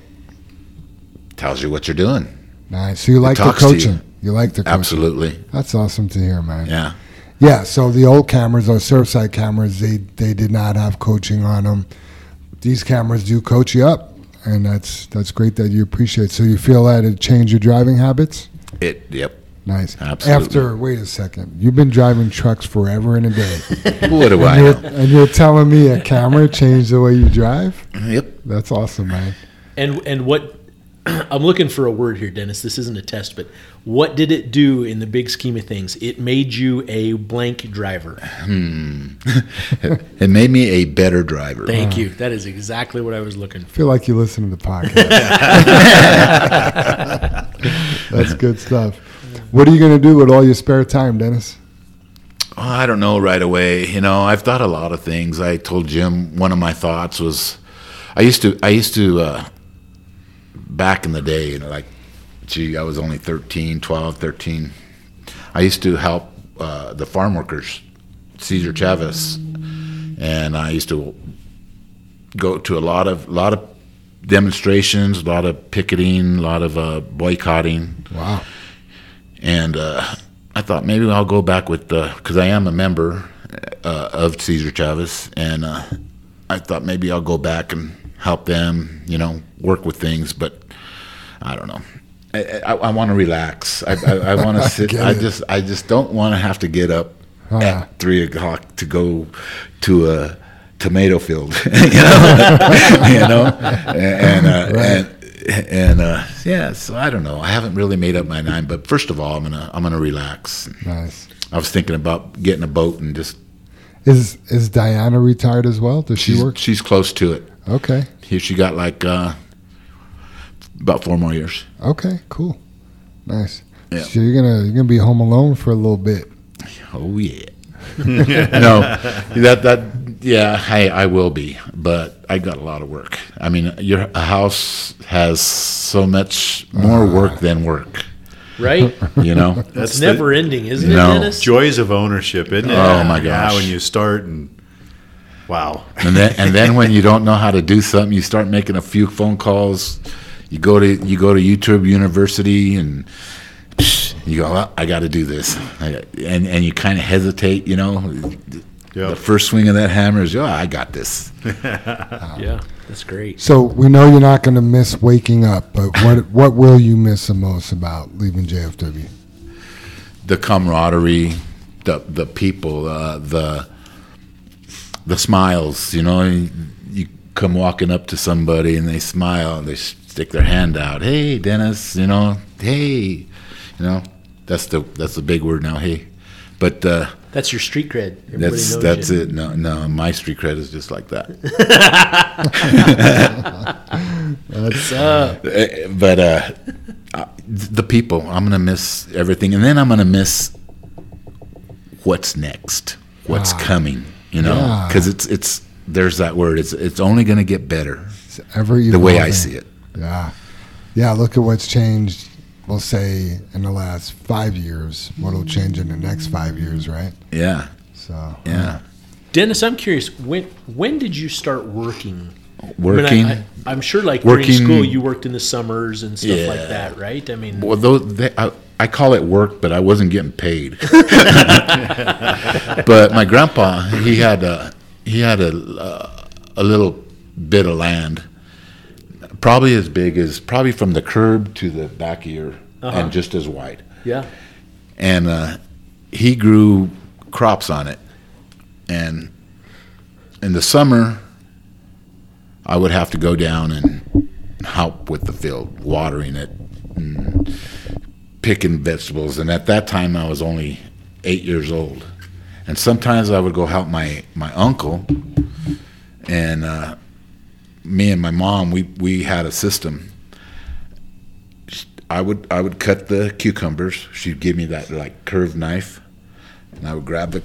tells you what you're doing. Nice. So you like the to you. coaching? You. like the coaching? Absolutely. That's awesome to hear, man. Yeah. Yeah, so the old cameras, those Surfsight cameras, they they did not have coaching on them. These cameras do coach you up, and that's that's great that you appreciate. So you feel that it changed your driving habits? It. Yep. Nice. Absolutely. After, wait a second. You've been driving trucks forever and a day. What do I and, you're, know? and you're telling me a camera changed the way you drive? Yep. That's awesome, man. And and what I'm looking for a word here, Dennis. This isn't a test, but what did it do in the big scheme of things? It made you a blank driver. It made me a better driver. Thank you. That is exactly what I was looking I for. feel like you listen to the podcast. That's good stuff. What are you going to do with all your spare time, Dennis? Oh, I don't know right away. You know, I've thought a lot of things. I told Jim one of my thoughts was, I used to, I used to, uh, back in the day, you know, like, gee, I was only 13, 12, 13. I used to help uh, the farm workers, Cesar Chavez, and I used to go to a lot of, lot of demonstrations, a lot of picketing, a lot of uh, boycotting Wow. and uh, I thought maybe I'll go back with the because I am a member uh, of Cesar Chavez, and uh, I thought maybe I'll go back and help them, you know, work with things. But I don't know. I, I, I want to relax. I, I, I want to sit. I just I just don't want to have to get up Ah. at three o'clock to go to a tomato field, you know, you know, and uh, Right. and and uh, yeah. So I don't know. I haven't really made up my mind. But first of all, I'm gonna I'm gonna relax. Nice. I was thinking about getting a boat and just Is is Diana retired as well? Does she work? she's close to it. Okay. Here she got like uh, about four more years. Okay. Cool. Nice. Yeah. So you're gonna you're gonna be home alone for a little bit. Oh yeah. no, that that yeah, I I will be, but I got a lot of work. I mean, your house has so much more ah. work than work. Right? You know. It's the never ending, isn't No. it, Dennis? joys of ownership, isn't it? Oh, my Yeah, gosh. when you start and wow. and then and then when you don't know how to do something, you start making a few phone calls. You go to you go to YouTube University and you go, well, I got to do this, and and you kind of hesitate. You know, the first swing of that hammer is, oh, I got this. Yeah, that's great. So we know you're not gonna miss waking up, but what what will you miss the most about leaving JFW? The camaraderie, the the people, uh, the the smiles. You know, you, you come walking up to somebody and they smile and they stick their hand out. Hey, Dennis. You know, hey. You know, that's the that's the big word now. Hey, but uh, That's your street cred. Everybody that's knows that's you. it. No, no, my street cred is just like that. What's up? Uh, but uh, uh, the people, I'm gonna miss everything, and then I'm gonna miss what's next, what's Ah. coming. You know, Yeah. because it's it's there's that word. It's it's only gonna get better It's ever the way I see it. Yeah. Yeah, look at what's changed, we'll say, in the last five years. What'll change in the next five years, right? Yeah, So, yeah. Dennis, I'm curious. When when did you start working? Working. I mean, I, am sure, like Working- during school, you worked in the summers and stuff Yeah. like that, right? I mean, Well, those they, I, I call it work, but I wasn't getting paid. but my grandpa, he had a he had a uh, a little bit of land, probably as big as probably from the curb to the back ear, Uh-huh. and just as wide. yeah, And uh, he grew crops on it, and in the summer, I would have to go down and help with the field, watering it, and picking vegetables. And at that time, I was only eight years old. And sometimes I would go help my, my uncle, and uh, me and my mom, we, we had a system. I would I would cut the cucumbers. She'd give me that like curved knife, and I would grab the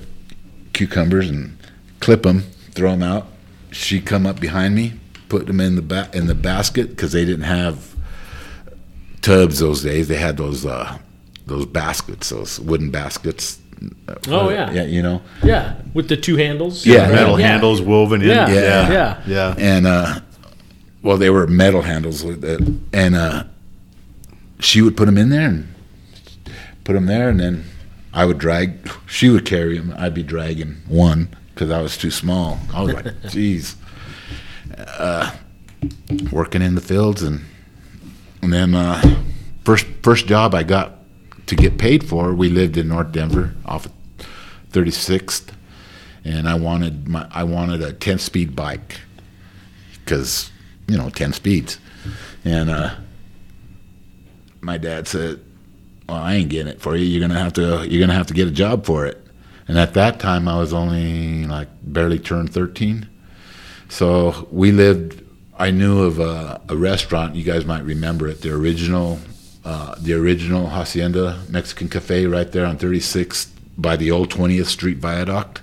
cucumbers and clip them, throw them out. She'd come up behind me, put them in the ba- in the basket because they didn't have tubs those days. They had those uh, those baskets, those wooden baskets. Oh, yeah. yeah, you know. yeah, with the two handles. Yeah, right? Metal yeah. handles woven in. Yeah, yeah, yeah. yeah. and uh, well, they were metal handles with it, and uh, she would put them in there and put them there, and then I would drag. She would carry them. I'd be dragging one because I was too small. I was like, "Geez," uh, working in the fields, and and then uh, first first job I got to get paid for, we lived in North Denver off of 36th, and I wanted my I wanted a 10 speed bike because you know 10 speeds, and uh, my dad said, "Well, I ain't getting it for you. You're gonna have to you're gonna have to get a job for it." And at that time, I was only like barely turned 13, so we lived. I knew of a, a restaurant. You guys might remember it. The original, uh, the original Hacienda Mexican Cafe, right there on 36th by the old 20th Street Viaduct.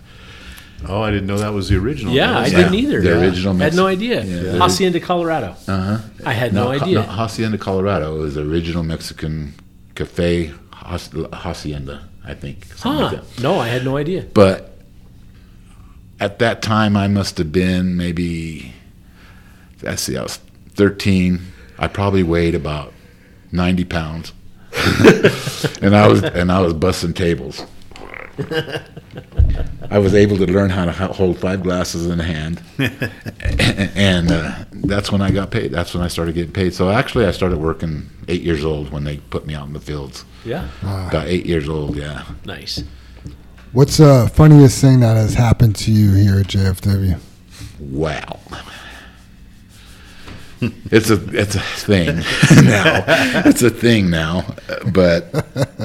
Oh, I didn't know that was the original. Yeah, I didn't either. The original I Had no idea. Yeah. Hacienda, Colorado. Uh huh. I had no, idea. Hacienda, Colorado. It was the original Mexican Cafe Hacienda, I think. something like that. No, I had no idea. But at that time, I must have been maybe, let's see, I was 13. I probably weighed about 90 pounds. and I was and I was busting tables. I was able to learn how to hold five glasses in a hand, and uh, that's when I got paid. That's when I started getting paid. So actually, I started working eight years old when they put me out in the fields. Yeah, About eight years old, yeah. nice. What's the funniest thing that has happened to you here at JFW? Wow. It's a it's a thing now. It's a thing now. But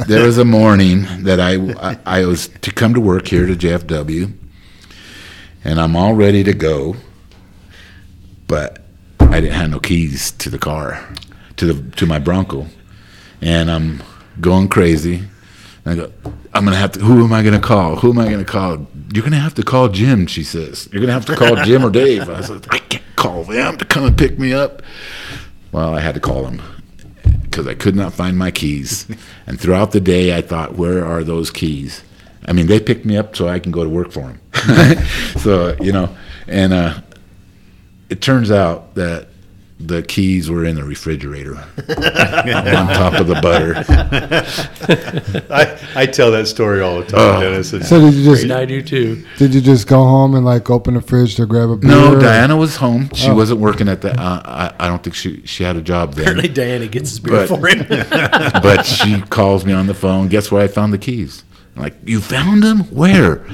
there was a morning that I, I I was to come to work here to JFW, and I'm all ready to go, but I didn't have no keys to the car, to the to my Bronco, and I'm going crazy. I go, I'm gonna have to. Who am I gonna call? Who am I gonna call? You're gonna have to call Jim. She says you're gonna have to call Jim or Dave. I said I can't call them to come and pick me up. Well, I had to call them because I could not find my keys. And throughout the day, I thought, where are those keys? I mean, they picked me up so I can go to work for them. so you know, and uh, it turns out that the keys were in the refrigerator on top of the butter. I, I tell that story all the time, Oh. Dennis. and- So did you just And I do too. did you just go home and like open the fridge to grab a beer? No, or- Diana was home. She Oh. wasn't working at the. Uh, I, I don't think she she had a job there. Apparently. Diana gets his beer But- for him. but she calls me on the phone. Guess where I found the keys? I'm like, you found them? Where?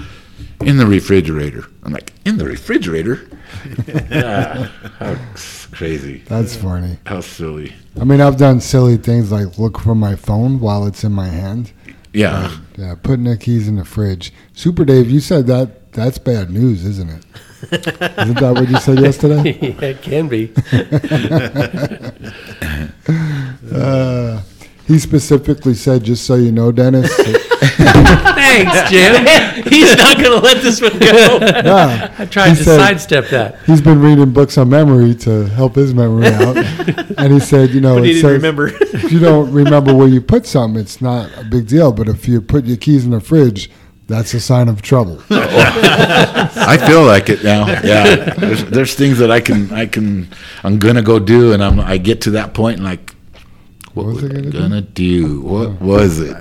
In the refrigerator. I'm like, in the refrigerator? Ah, how crazy. That's funny. How silly. I mean, I've done silly things like look for my phone while it's in my hand. Yeah. Yeah, putting the keys in the fridge. Super Dave, you said that that's bad news, isn't it? Isn't that what you said yesterday? yeah, it can be. Uh, he specifically said, just so you know, Dennis. Thanks, Jim. He's not going to let this one go. yeah, I tried to said- sidestep that. he's been reading books on memory to help his memory out. and he said, you know, But he it didn't says, remember. if you don't remember where you put something, it's not a big deal. But if you put your keys in the fridge, that's a sign of trouble. I feel like it now. Yeah. There's, there's things that I can I can I'm gonna go do and I'm I get to that point and like what What was was I I gonna gonna do? What was it?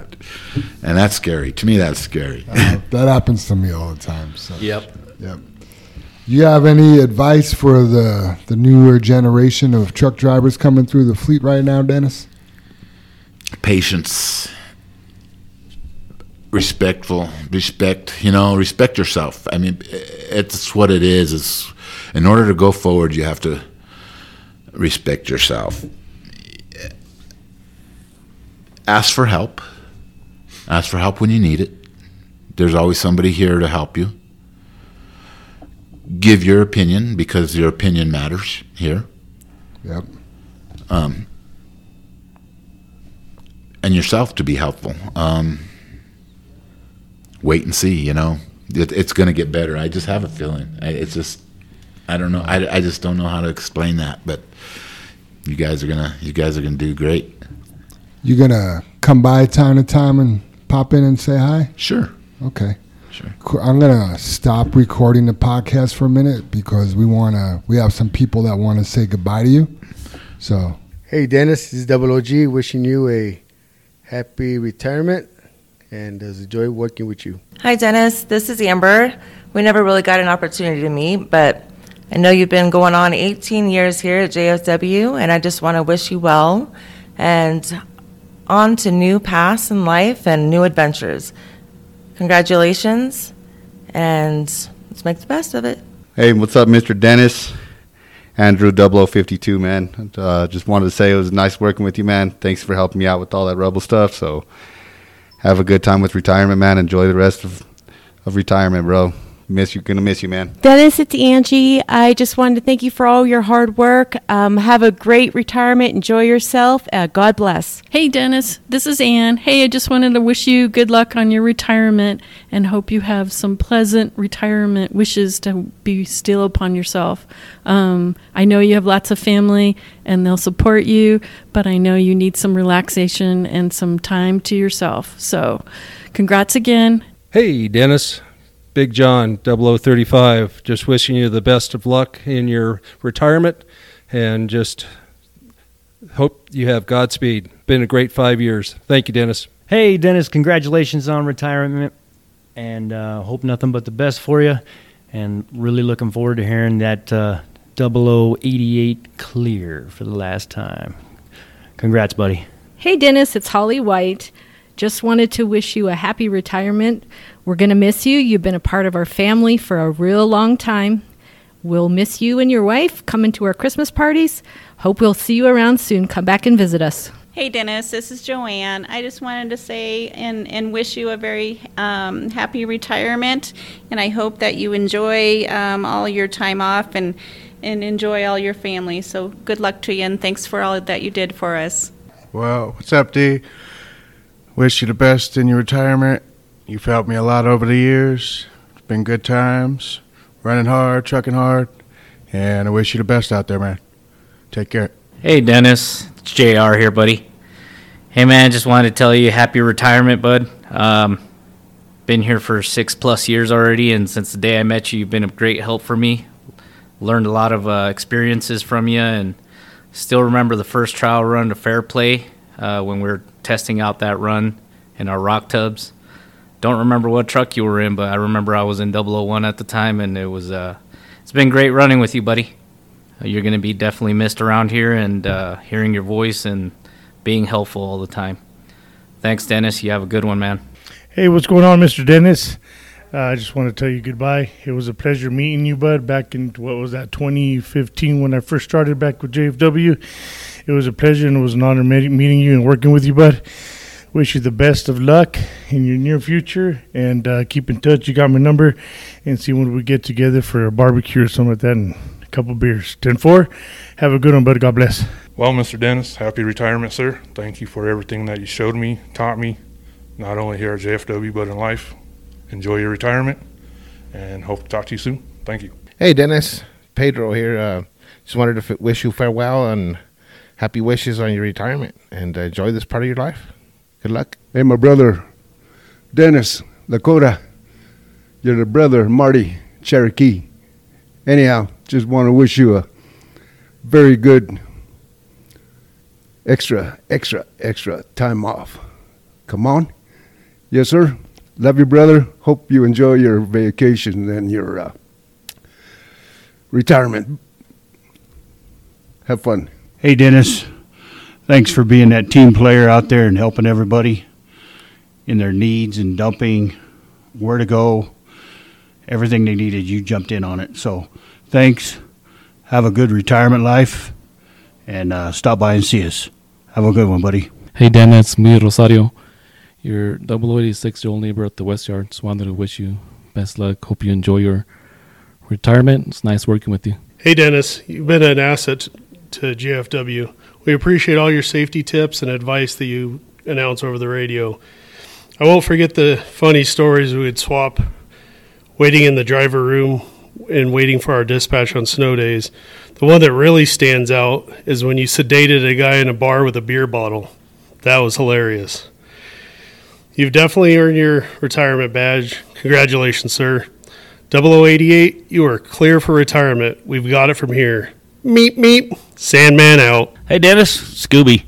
And that's scary. To me that's scary. Uh, that happens to me all the time. So. yep. Yep. You have any advice for the the newer generation of truck drivers coming through the fleet right now, Dennis? Patience. Respectful, respect, you know, respect yourself. I mean, it's what it is. Is in order to go forward, you have to respect yourself. Ask for help. Ask for help when you need it. There's always somebody here to help you. Give your opinion because your opinion matters here. Yep. Um, and yourself to be helpful. Um, wait and see, you know. It, it's going to get better. I just have a feeling. I, it's just, I don't know. I, I just don't know how to explain that, but you guys are gonna, you guys are gonna do great. You're gonna come by time to time and pop in and say hi? Sure. Okay. Sure. I'm gonna stop recording the podcast for a minute because we wanna we have some people that want to say goodbye to you. So Hey, Dennis, this is Double OG wishing you a happy retirement and has enjoyed working with you. Hi, Dennis. This is Amber. We never really got an opportunity to meet, but I know you've been going on 18 years here at JFW, and I just want to wish you well. And on to new paths in life and new adventures. Congratulations, and let's make the best of it. Hey, what's up, Mr. Dennis? Andrew 0052, man. Uh, just wanted to say it was nice working with you, man. Thanks for helping me out with all that rebel stuff. So have a good time with retirement, man. Enjoy the rest of, of retirement, bro. Miss you, gonna miss you, man. Dennis, it's Angie. I just wanted to thank you for all your hard work. Um, have a great retirement. Enjoy yourself. Uh, God bless. Hey, Dennis, this is Ann. Hey, I just wanted to wish you good luck on your retirement and hope you have some pleasant retirement wishes to be still upon yourself. Um, I know you have lots of family and they'll support you, but I know you need some relaxation and some time to yourself. So, congrats again. Hey, Dennis. Big John 0035. Just wishing you the best of luck in your retirement and just hope you have Godspeed. Been a great five years. Thank you, Dennis. Hey, Dennis, congratulations on retirement and uh, hope nothing but the best for you. And really looking forward to hearing that uh, 0088 clear for the last time. Congrats, buddy. Hey, Dennis, it's Holly White. Just wanted to wish you a happy retirement. We're going to miss you. You've been a part of our family for a real long time. We'll miss you and your wife coming to our Christmas parties. Hope we'll see you around soon. Come back and visit us. Hey, Dennis, this is Joanne. I just wanted to say and, and wish you a very um, happy retirement. And I hope that you enjoy um, all your time off and, and enjoy all your family. So good luck to you and thanks for all that you did for us. Well, what's up, D? Wish you the best in your retirement. You've helped me a lot over the years. It's been good times, running hard, trucking hard, and I wish you the best out there, man. Take care. Hey, Dennis. It's JR here, buddy. Hey, man, just wanted to tell you happy retirement, bud. Um, been here for six plus years already, and since the day I met you, you've been a great help for me. Learned a lot of uh, experiences from you, and still remember the first trial run to Fairplay uh, when we were testing out that run in our rock tubs. Don't remember what truck you were in, but I remember I was in 001 at the time, and it was uh, it's been great running with you, buddy. You're going to be definitely missed around here, and uh, hearing your voice and being helpful all the time. Thanks, Dennis. You have a good one, man. Hey, what's going on, Mr. Dennis? Uh, I just want to tell you goodbye. It was a pleasure meeting you, bud, back in what was that, 2015 when I first started back with JFW. It was a pleasure and it was an honor meeting you and working with you, bud. Wish you the best of luck in your near future and uh, keep in touch. You got my number and see when we get together for a barbecue or something like that and a couple beers. 10 4. Have a good one, bud. God bless. Well, Mr. Dennis, happy retirement, sir. Thank you for everything that you showed me, taught me, not only here at JFW, but in life. Enjoy your retirement and hope to talk to you soon. Thank you. Hey, Dennis. Pedro here. Uh, just wanted to f- wish you farewell and happy wishes on your retirement and enjoy this part of your life. Good luck. Hey, my brother, Dennis Lakota. You're the brother, Marty Cherokee. Anyhow, just want to wish you a very good extra, extra, extra time off. Come on. Yes, sir. Love you, brother. Hope you enjoy your vacation and your uh, retirement. Have fun. Hey, Dennis. Thanks for being that team player out there and helping everybody in their needs and dumping, where to go, everything they needed. You jumped in on it. So thanks. Have a good retirement life and uh, stop by and see us. Have a good one, buddy. Hey, Dennis, me, Rosario. Your 086 your old neighbor at the West Yard. Just wanted to wish you best luck. Hope you enjoy your retirement. It's nice working with you. Hey, Dennis, you've been an asset to JFW. We appreciate all your safety tips and advice that you announce over the radio. I won't forget the funny stories we would swap waiting in the driver room and waiting for our dispatch on snow days. The one that really stands out is when you sedated a guy in a bar with a beer bottle. That was hilarious. You've definitely earned your retirement badge. Congratulations, sir. 0088, you are clear for retirement. We've got it from here. Meep, meep. Sandman out. Hey, Dennis, Scooby.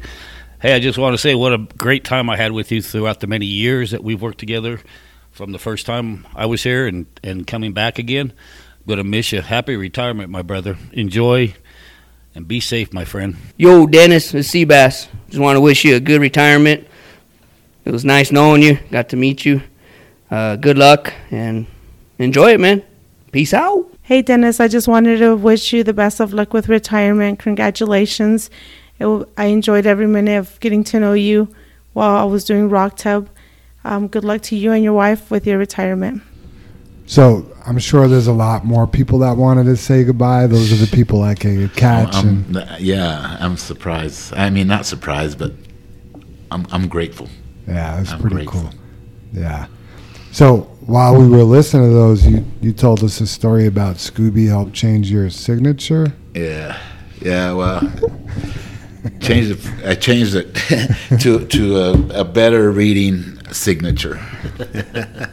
Hey, I just want to say what a great time I had with you throughout the many years that we've worked together from the first time I was here and, and coming back again. I'm going to miss you. Happy retirement, my brother. Enjoy and be safe, my friend. Yo, Dennis, it's Seabass. just want to wish you a good retirement. It was nice knowing you. Got to meet you. Uh, good luck and enjoy it, man. Peace out. Hey, Dennis, I just wanted to wish you the best of luck with retirement. Congratulations. It, w- I enjoyed every minute of getting to know you while I was doing Rock Tub. Um, good luck to you and your wife with your retirement. So I'm sure there's a lot more people that wanted to say goodbye. Those are the people I could catch. I'm- and I'm- yeah, I'm surprised. I mean, not surprised, but I'm I'm grateful. yeah, it's I'm pretty grateful. cool. Yeah. So while we were listening to those, you you told us a story about Scooby helped change your signature. Yeah, yeah. Well, changed it. I changed it to to a, a better reading signature.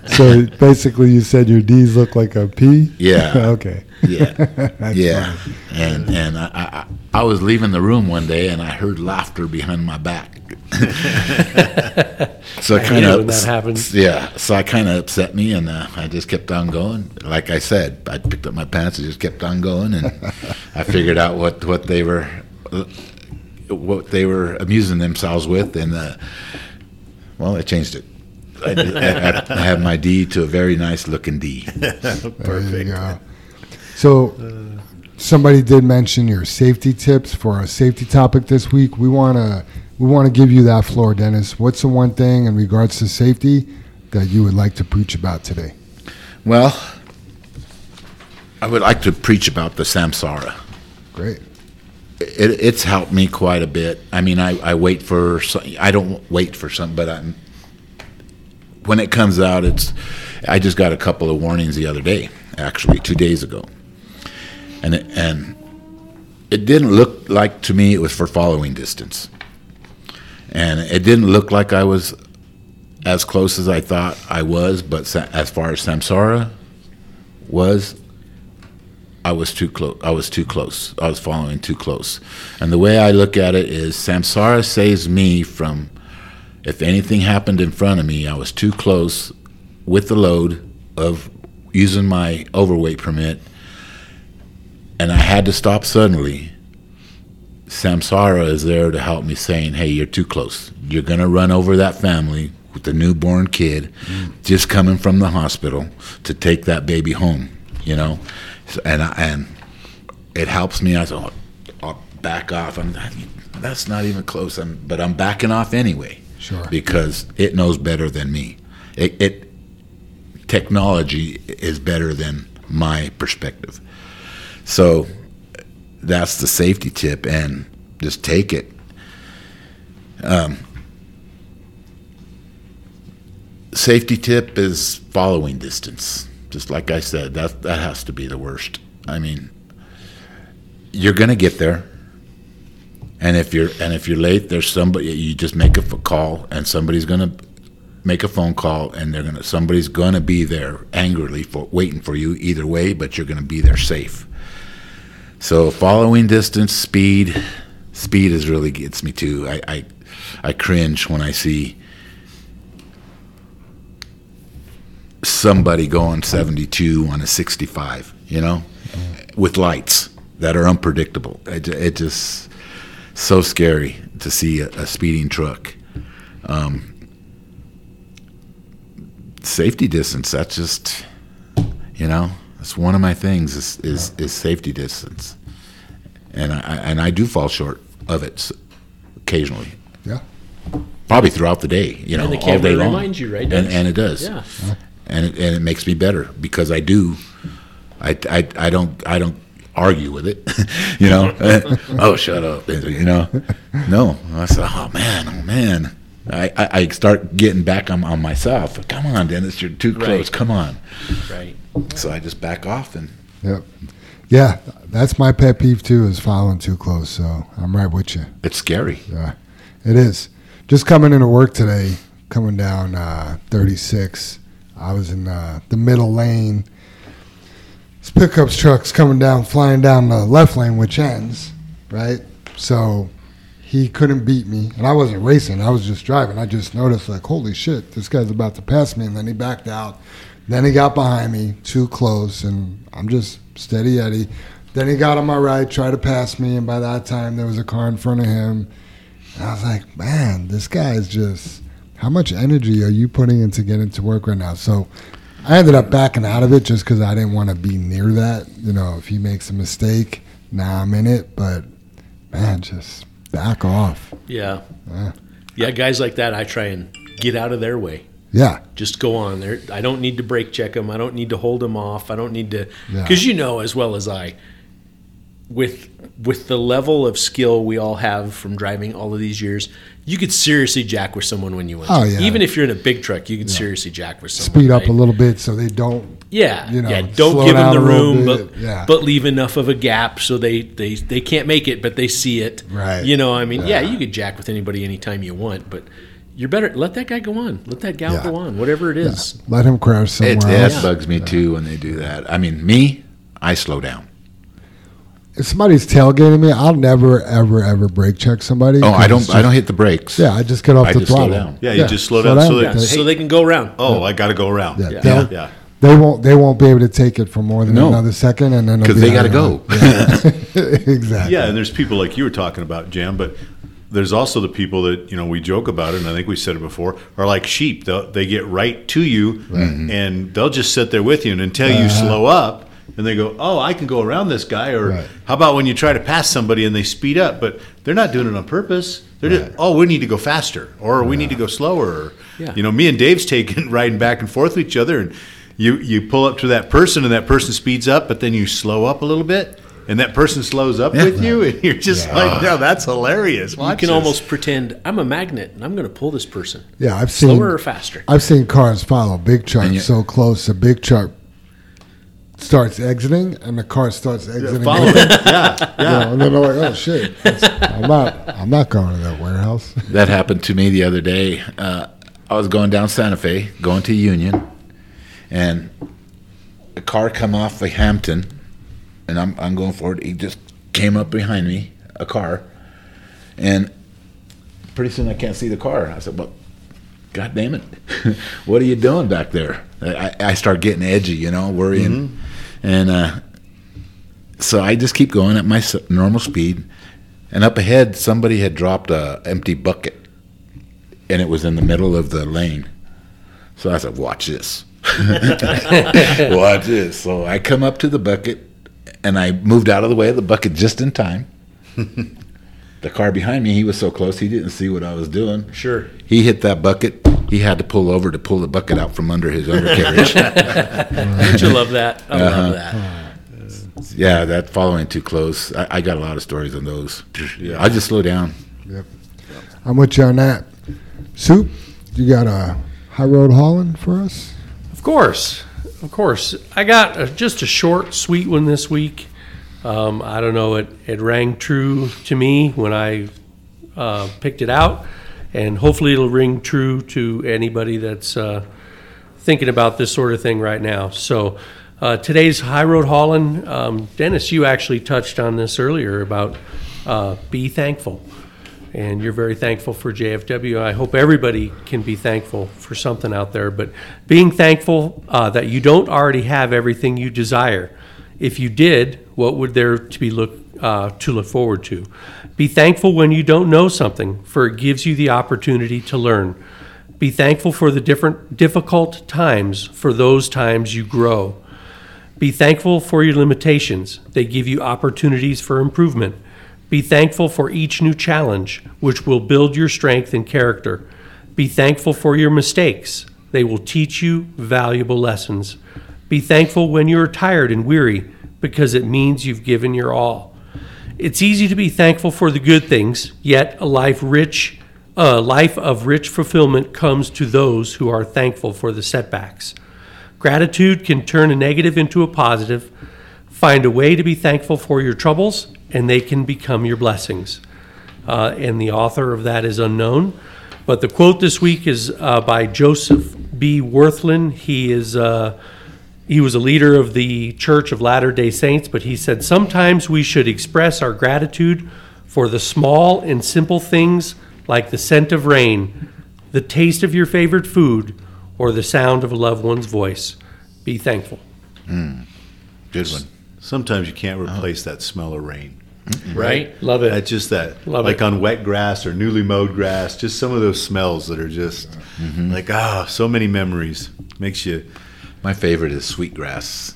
So basically, you said your D's look like a P. Yeah. okay. Yeah. Yeah. funny. And and I, I I was leaving the room one day and I heard laughter behind my back. So I it kind of when that happens. Yeah. So I kind of upset me and uh, I just kept on going. Like I said, I picked up my pants and just kept on going and I figured out what what they were what they were amusing themselves with and uh, well, I changed it. I, I, I have my D to a very nice looking D. There you go. So, somebody did mention your safety tips for a safety topic this week. We want to we want to give you that floor, Dennis. What's the one thing in regards to safety that you would like to preach about today? Well, I would like to preach about the Samsara. Great. It, it's helped me quite a bit. I mean, I, I wait for I don't wait for something, but I'm when it comes out, it's. I just got a couple of warnings the other day, actually two days ago, and it, and it didn't look like to me it was for following distance, and it didn't look like I was as close as I thought I was. But sa- as far as Samsara was, I was too close. I was too close. I was following too close. And the way I look at it is Samsara saves me from if anything happened in front of me, I was too close with the load of using my overweight permit and I had to stop suddenly. Samsara is there to help me saying, "Hey, you're too close. You're going to run over that family with the newborn kid just coming from the hospital to take that baby home." You know, so, and I, and it helps me. I thought, I'll back off. I'm that's not even close. I'm, but I'm backing off anyway. Sure. Because it knows better than me. It, it technology is better than my perspective. So that's the safety tip, and just take it. Um, safety tip is following distance. Just like I said, that that has to be the worst. I mean, you're gonna get there, and if you're and if you're late, there's somebody. You just make a call, and somebody's gonna make a phone call, and they're gonna somebody's gonna be there angrily for waiting for you either way, but you're gonna be there safe. So following distance, speed, speed is really gets me too. I, I, I cringe when I see somebody going 72 on a 65, you know, with lights that are unpredictable. It, it just so scary to see a, a speeding truck. Um, safety distance. That's just, you know, that's one of my things is is, is safety distance, and I I- and I do fall short of it occasionally. Yeah. Probably throughout the day, you know, And the all day long. reminds you, right, And, and it does. Yeah. And it, and it makes me better because I do. I, I, I don't I don't argue with it, you know. oh, shut up, you know. No, I said, oh man, oh man. I, I, I start getting back on, on myself. Come on, Dennis, you're too close. Right. Come on. Right. So I just back off and Yep. Yeah, that's my pet peeve too. Is following too close. So I'm right with you. It's scary. Yeah, it is. Just coming into work today, coming down uh, 36. I was in uh, the middle lane. This pickups truck's coming down, flying down the left lane, which ends right. So he couldn't beat me, and I wasn't racing. I was just driving. I just noticed, like, holy shit, this guy's about to pass me, and then he backed out. Then he got behind me, too close, and I'm just steady Eddie. Then he got on my right, tried to pass me, and by that time there was a car in front of him, And I was like, man, this guy is just. How much energy are you putting into getting to work right now? So, I ended up backing out of it just because I didn't want to be near that. You know, if he makes a mistake, now I'm in it. But man, just back off. Yeah. Yeah. Yeah, guys like that, I try and get out of their way. Yeah. Just go on there. I don't need to brake check them. I don't need to hold them off. I don't need to, Yeah. because you know as well as I, with with the level of skill we all have from driving all of these years, you could seriously jack with someone when you want. Oh, yeah. Even if you're in a big truck, you could Yeah. seriously jack with someone. Speed up right? a little bit so they don't. Yeah, You know, yeah. Don't give them the room, but Yeah. but leave enough of a gap so they they they can't make it, but they see it. Right. You know, I mean, yeah, Yeah. you could jack with anybody anytime you want, but you're better let that guy go on, let that gal Yeah. go on, whatever it is. Let him crash somewhere It, that bugs me too when they do that. I mean, me, I slow down. If somebody's tailgating me, I'll never, ever, ever brake check somebody. Oh, I 'cause don't. it's I don't hit the brakes. Yeah, I just get off I the just slow throttle. down. Yeah, you just slow down so Yeah, that- so they can go around. Oh, I got to go around. Yeah, Yeah, they'll- yeah. They won't. They won't be able to take it for more than No. another second, and then it'll 'Cause be they gotta go. Yeah. exactly. Yeah, and there's people like you were talking about, Jam, but there's also the people that, you know, we joke about it, and I think we said it before, are like sheep. They'll, they get right to you, and they'll just sit there with you, and until you Uh-huh. slow up, and they go, oh, I can go around this guy, or Right. how about when you try to pass somebody and they speed up, but they're not doing it on purpose. They're just, oh, we need to go faster, or we need to go slower. Or, Yeah. You know, me and Dave's taking riding back and forth with each other, and you you pull up to that person, and that person speeds up, but then you slow up a little bit. And that person slows up with you, and you're just Yeah. like, "No, that's hilarious." You Watch can this. almost pretend I'm a magnet and I'm going to pull this person. Yeah, I've seen slower or faster. I've seen cars follow big trucks And so close. A big truck starts exiting, and the car starts exiting. follow with it. it. Yeah, You yeah. know, and then they're like, "Oh shit, I'm not. I'm not going to that warehouse." That happened to me the other day. Uh, I was going down Santa Fe, going to Union, and a car come off of Hampden, and I'm I'm going forward. He just came up behind me, a car, and pretty soon I can't see the car. I said, "Well, God damn it, what are you doing back there?" I, I start getting edgy, you know, worrying, and uh, so I just keep going at my normal speed. And up ahead, somebody had dropped a empty bucket, and it was in the middle of the lane. So I said, "Watch this, watch this." So I come up to the bucket, and I moved out of the way of the bucket just in time. the car behind me, he was so close, he didn't see what I was doing. Sure. He hit that bucket. He had to pull over to pull the bucket out from under his undercarriage. Don't you love that? I Uh-huh. love that. Yeah, that following too close. I, I got a lot of stories on those. Yeah. I just slow down. Yep. I'm with you on that. Soup, you got a high road hauling for us? Of course, of course. I got a, just a short, sweet one this week. Um, I don't know. It it rang true to me when I uh, picked it out, and hopefully it'll ring true to anybody that's uh, thinking about this sort of thing right now. So. Uh, today's high road hauling, um, Dennis, you actually touched on this earlier about uh, be thankful and you're very thankful for JFW. I hope everybody can be thankful for something out there, but being thankful uh, that you don't already have everything you desire. If you did, what would there to be look uh, to look forward to? Be thankful when you don't know something, for it gives you the opportunity to learn. Be thankful for the different difficult times, for those times you grow. Be thankful for your limitations. They give you opportunities for improvement. Be thankful for each new challenge, which will build your strength and character. Be thankful for your mistakes. They will teach you valuable lessons. Be thankful when you are tired and weary, because it means you've given your all. It's easy to be thankful for the good things, yet a life rich, a life of rich fulfillment comes to those who are thankful for the setbacks. Gratitude can turn a negative into a positive. Find a way to be thankful for your troubles, and they can become your blessings. Uh, and the author of that is unknown. But the quote this week is uh, by Joseph B. Wirthlin. He is uh, he was a leader of the Church of Latter Day Saints, but he said sometimes we should express our gratitude for the small and simple things like the scent of rain, the taste of your favorite food, or the sound of a loved one's voice. Be thankful. Good one. Sometimes you can't replace that smell of rain. Right? Love it. That's just that, Love like it. on wet grass or newly mowed grass. Just some of those smells that are just Mm-hmm. like ah, so many memories. Makes you. My favorite is sweetgrass.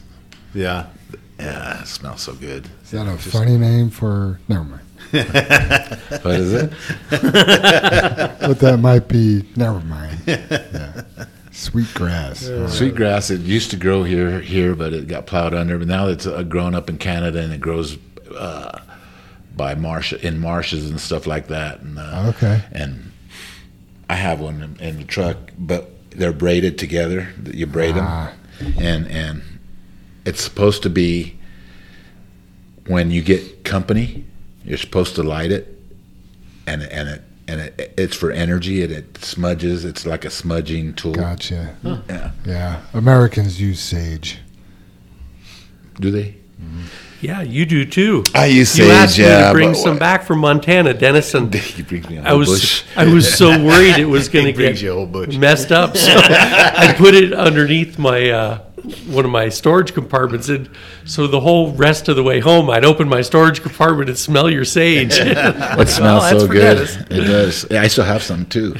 Yeah. Yeah, it smells so good. Is that a funny name for? Never mind. What is it? but that might be. Never mind. Yeah. Sweet grass. Sweet grass. It used to grow here, here, but it got plowed under. But now it's uh, grown up in Canada and it grows uh, by marsh in marshes and stuff like that. And uh, Okay. and I have one in, in the truck, but they're braided together. You braid them, Ah. and and it's supposed to be when you get company, you're supposed to light it, and and it and it, it's for energy and it smudges. It's like a smudging tool. Gotcha. Yeah. Yeah. Americans use sage. Do they? Yeah, you do too. I used use You sage, asked me to bring some what- back from Montana, Dennis, and He brings me a I whole was bush. I was so worried it was going to get you a whole bush. messed up. So I put it underneath my uh, one of my storage compartments, and so the whole rest of the way home, I'd open my storage compartment and smell your sage. it smells Well, that's so good. It does. I still have some too.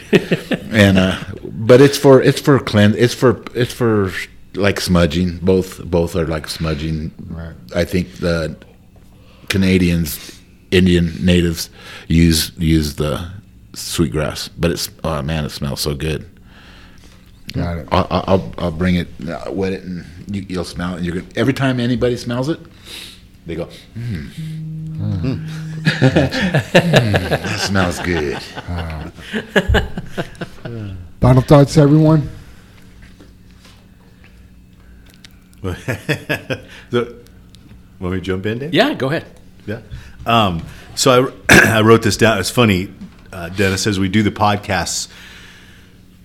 and uh, but it's for it's for cleanse. It's for it's for like smudging. Both both are like smudging. Right. I think the Canadians, Indian natives use use the sweetgrass, but it's oh man, it smells so good. Got it. I'll I'll, I'll- I'll bring it, uh, wet it, and you, you'll smell it. And you're gonna, every time anybody smells it, they go, mm. Mm. Mm, that smells good. Final thoughts, everyone. the, want me to jump in, Dave? yeah, go ahead. Yeah. Um, so I, I wrote this down. It's funny, uh, Dennis, as we do the podcasts,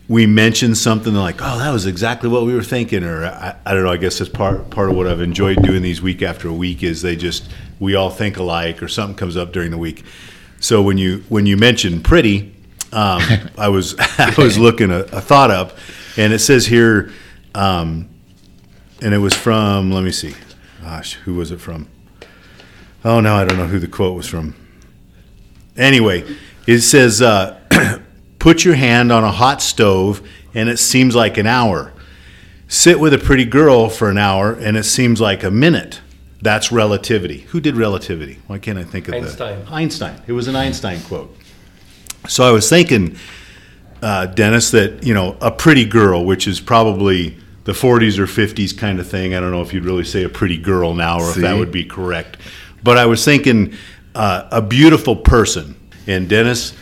we mention something like, "Oh, that was exactly what we were thinking," or I, I don't know. I guess that's part part of what I've enjoyed doing these week after week is they just we all think alike, or something comes up during the week. So when you when you mentioned pretty, um, I was I was looking a, a thought up, and it says here, um, and it was from. Let me see. Gosh, who was it from? Oh no, I don't know who the quote was from. Anyway, it says, uh, "Put your hand on a hot stove, and it seems like an hour. Sit with a pretty girl for an hour, and it seems like a minute. That's relativity. Who did relativity? Why can't I think of Einstein. the Einstein? It was an Einstein quote. So I was thinking, uh, Dennis, that you know a pretty girl, which is probably the 40s or 50s kind of thing. I don't know if you'd really say a pretty girl now, or if that would be correct. But I was thinking uh, a beautiful person, and Dennis,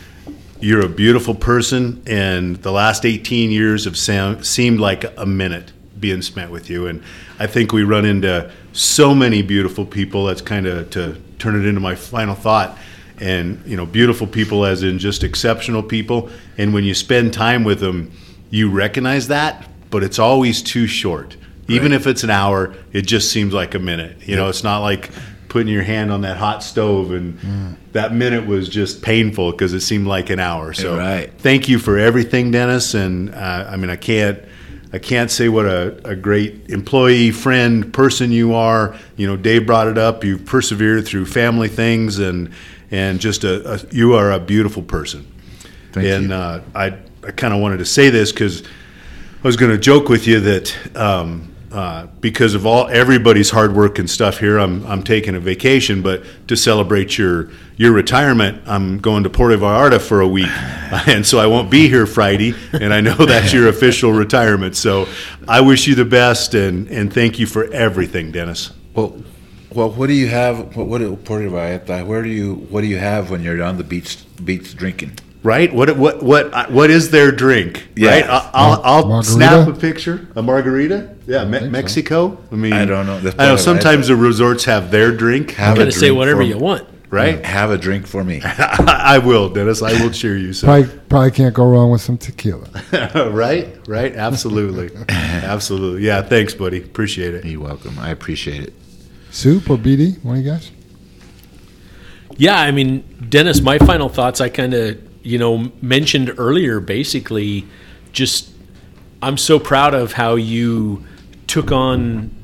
you're a beautiful person, and the last 18 years have sound, seemed like a minute being spent with you. And I think we run into so many beautiful people. That's kind of to turn it into my final thought. And, you know, beautiful people as in just exceptional people. And when you spend time with them, you recognize that, but it's always too short. Even if it's an hour, it just seems like a minute. You know, it's not like putting your hand on that hot stove and that minute was just painful because it seemed like an hour. So Right. thank you for everything, Dennis. And uh, I mean, I can't, I can't say what a, a great employee, friend, person you are. You know, Dave brought it up. You've persevered through family things, and and just a, a you are a beautiful person. Thank and you. Uh, I I kind of wanted to say this because I was going to joke with you that um, uh, because of all everybody's hard work and stuff here, I'm I'm taking a vacation, but to celebrate your your retirement, I'm going to Puerto Vallarta for a week, and so I won't be here Friday, and I know that's your official retirement. So I wish you the best, and and thank you for everything, Dennis. Well, well, what do you have? What, what Puerto Vallarta? Where do you? What do you have when you're on the beach beach drinking? Right? What what what uh, what is their drink? Yeah. Right? I- I'll, I'll snap a picture. A margarita? Yeah, Me- Mexico. I mean, I don't know. I know sometimes the resorts have their drink. Have a drink want. Right? Have a drink for me. I will, Dennis. I will cheer you. So. Probably, probably can't go wrong with some tequila. right? Right? Absolutely. Absolutely. Yeah. Thanks, buddy. Appreciate it. You're welcome. I appreciate it. Soup or BD? One of you guys? Yeah, I mean, Dennis, my final thoughts I kind of, you know, mentioned earlier basically just I'm so proud of how you took on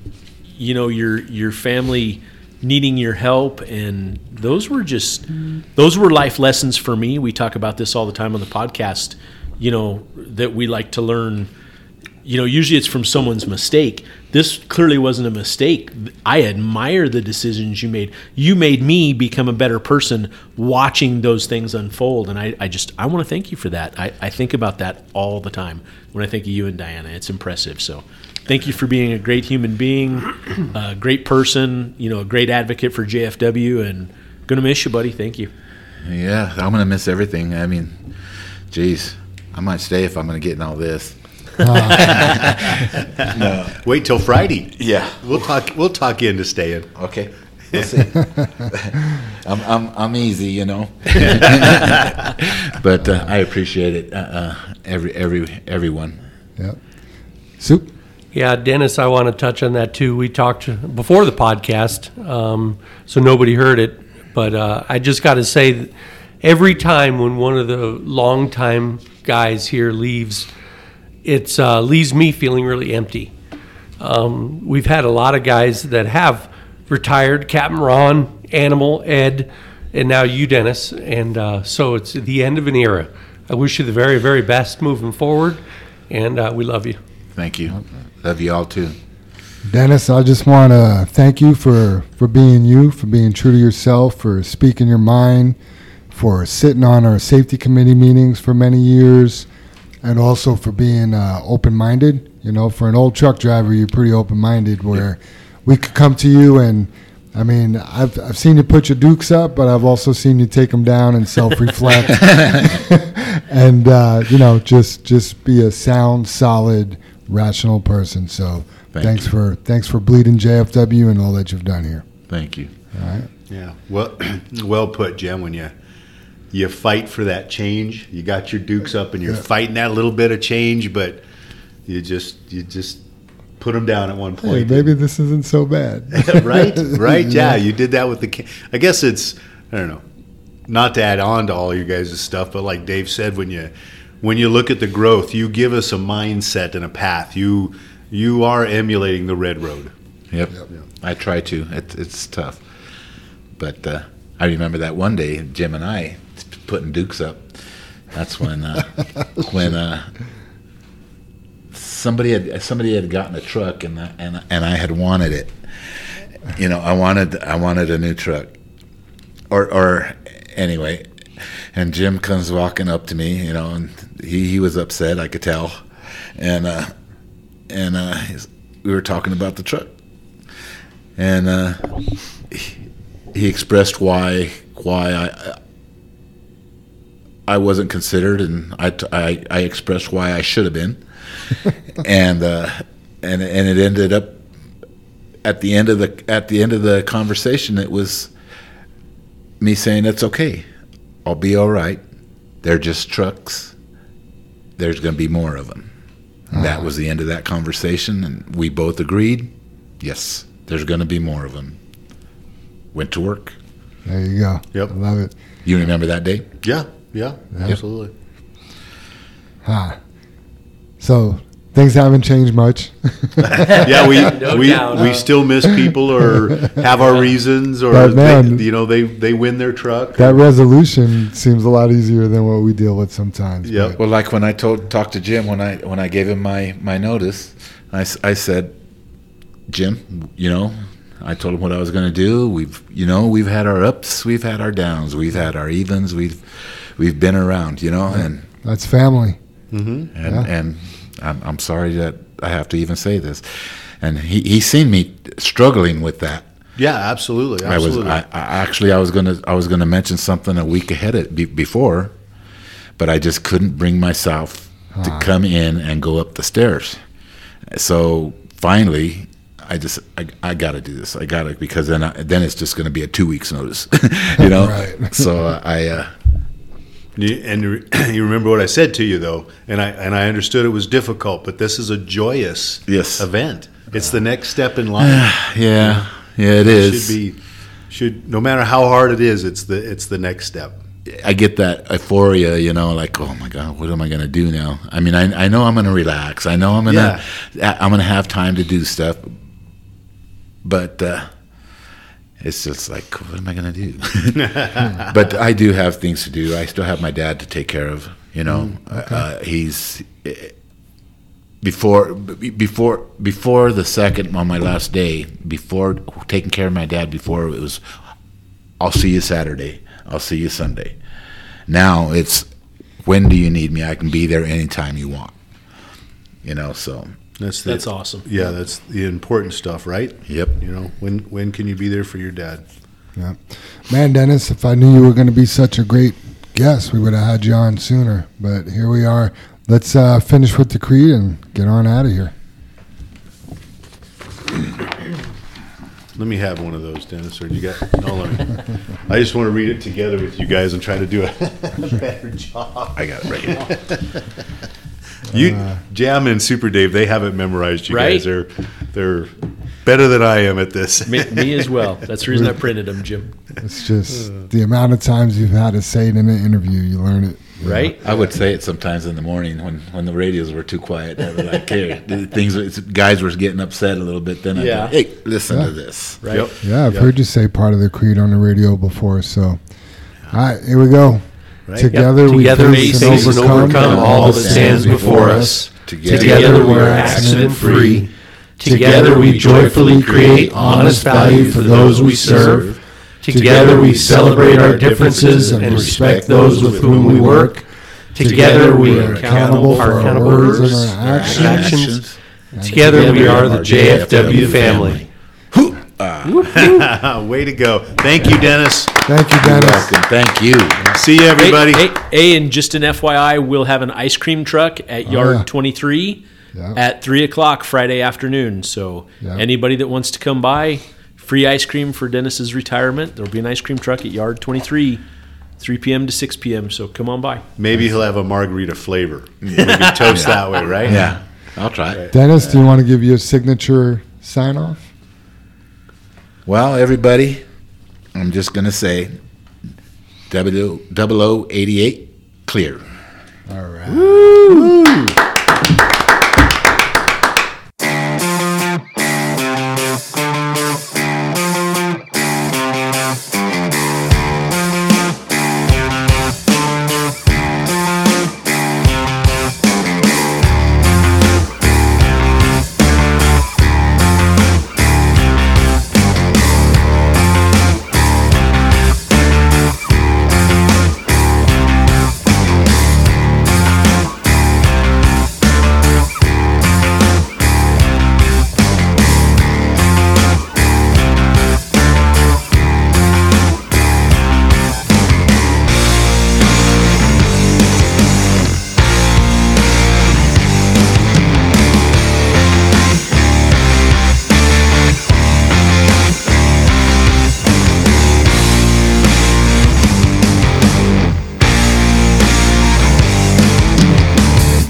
you know your your family needing your help, and those were just those were life lessons for me. We talk about this all the time on the podcast. You know that we like to learn. You know, usually it's from someone's mistake. This clearly wasn't a mistake. I admire the decisions you made. You made me become a better person watching those things unfold. And I, I just, I want to thank you for that. I, I think about that all the time when I think of you and Diana. It's impressive. So thank you for being a great human being, a great person, you know, a great advocate for JFW, and gonna miss you, buddy. Thank you. Yeah, I'm gonna miss everything. I mean, geez, I might stay if I'm gonna get in all this. no. Wait till Friday. Yeah, we'll talk. We'll talk you into staying. Okay. We'll see. I'm, I'm, I'm easy, you know. but uh, I appreciate it, uh, uh, every every everyone. Yeah. Soup. Yeah, Dennis, I want to touch on that too. We talked before the podcast, um, so nobody heard it, but uh, I just got to say, that every time when one of the longtime guys here leaves, it uh, leaves me feeling really empty. Um, we've had a lot of guys that have retired, Captain Ron, Animal, Ed, and now you, Dennis, and uh, so it's the end of an era. I wish you the very, very best moving forward, and uh, we love you. Thank you. Love you all too. Dennis, I just want to thank you for, for being you, for being true to yourself, for speaking your mind, for sitting on our safety committee meetings for many years, and also for being uh, open minded. You know, for an old truck driver, you're pretty open minded where we could come to you and I mean, I've, I've seen you put your dukes up, but I've also seen you take them down and self reflect, and uh, you know, just just be a sound, solid, rational person. So Thank thanks you. for thanks for bleeding JFW and all that you've done here. Thank you. All right. Yeah. Well, well put, Jim. When you you fight for that change, you got your dukes up, and you're Yeah. fighting that little bit of change, but you just you just put them down at one Hey, point. maybe this isn't so bad. right, right, yeah. You did that with the. ca- I guess it's I don't know, not to add on to all your guys' stuff, but like Dave said, when you when you look at the growth, you give us a mindset and a path. You you are emulating the red road. Yep. I try to. It, it's tough. But uh, I remember that one day, Jim and I putting Dukes up. That's when uh, when uh, somebody had somebody had gotten a truck and I, and and I had wanted it. You know, I wanted I wanted a new truck. Or or anyway, and Jim comes walking up to me, you know, and he, he was upset, I could tell. And uh and uh he's- we were talking about the truck and uh, he, he expressed why why I I wasn't considered, and I, t- I, I expressed why I should have been, and uh, and and it ended up at the end of the at the end of the conversation, it was me saying it's okay, I'll be all right. They're just trucks. There's going to be more of them. And That was the end of that conversation, and we both agreed, yes, there's going to be more of them. Went to work. There you go. Yep. I love it. You remember that day? Yeah, yeah, Yeah. absolutely. Huh. So things haven't changed much. yeah, we No we, doubt, we huh? still miss people or have our reasons or But man- they, you know they they win their truck. that resolution seems a lot easier than what we deal with sometimes. Yep. Well, like when I told talked to Jim when I when I gave him my my notice, I, I said, Jim, you know, I told him what I was going to do. We've you know we've had our ups, we've had our downs, we've had our evens, we've we've been around, you know, and That's family. Mm-hmm. and Yeah. and I'm, I'm sorry that I have to even say this, and he he's seen me struggling with that. Yeah, absolutely, absolutely. I was I, I actually I was gonna I was gonna mention something a week ahead of, be, before, but I just couldn't bring myself to Ah. come in and go up the stairs. So finally, I just I, I got to do this. I got to because then I, then it's just going to be a two weeks notice, you know. Right. So I uh, You- And you you remember what I said to you though, and I and I understood it was difficult, but this is a joyous Yes. event. It's the next step in life. yeah yeah it is. Should be should no matter how hard it is, it's the it's the next step. I get that euphoria, you know, like, oh my God, what am I going to do now? I mean, I, I know I'm going to relax. I know I'm going to, I'm going to have time to do stuff. But, uh, it's just like, what am I going to do? but I do have things to do. I still have my dad to take care of. You know, Mm, okay. uh, he's eh, before before before the second on my last day. Before taking care of my dad, before it was, I'll see you Saturday. I'll see you Sunday. Now it's when do you need me? I can be there anytime you want. You know, so That's the, That's awesome. Yeah, that's the important stuff, right? Yep. You know, when when can you be there for your dad? Yeah. Man, Dennis, if I knew you were going to be such a great guest, we would have had you on sooner. But here we are. Let's uh, finish with the creed and get on out of here. Let me have one of those, Dennis. Or you got? No, let me. I just want to read it together with you guys and try to do a better job. I got it right here. You, Uh, Jam and Super Dave, they haven't memorized you Right? guys. They're they're better than I am at this. Me, me as well. That's the reason I printed them, Jim. It's just the amount of times you've had to say it in an interview, you learn it. you know. Right? I would say it sometimes in the morning when, when the radios were too quiet. I was like, here, things guys were getting upset a little bit. Then I Yeah. go, hey, listen Yeah. to this. Right? Yep. Yeah, I've Yep. heard you say part of the creed on the radio before. So, all right, here we go. Right. Together, Yep. we Together face we and face and overcome, overcome all that stands before us. Together we are accident free. Together we joyfully create honest value for those we serve. Together we celebrate our differences and respect those with whom we work. Together we are accountable for our words and our actions. Together we are the JFW family. Ah. Way to go! Thank you, Dennis. Thank you, You're Dennis. welcome. Thank you. See you, everybody. Hey, hey, hey, and just an FYI, we'll have an ice cream truck at oh, Yard yeah. 23 Yeah. at 3 o'clock Friday afternoon. So Yeah. anybody that wants to come by, free ice cream for Dennis's retirement. There'll be an ice cream truck at Yard 23, 3 p.m. to 6 p.m. So come on by. Maybe he'll have a margarita flavor. Maybe toast that way, right? Yeah, I'll try. it. Dennis, do you want to give your signature sign off? Well, everybody, I'm just going to say 0088 clear. All right.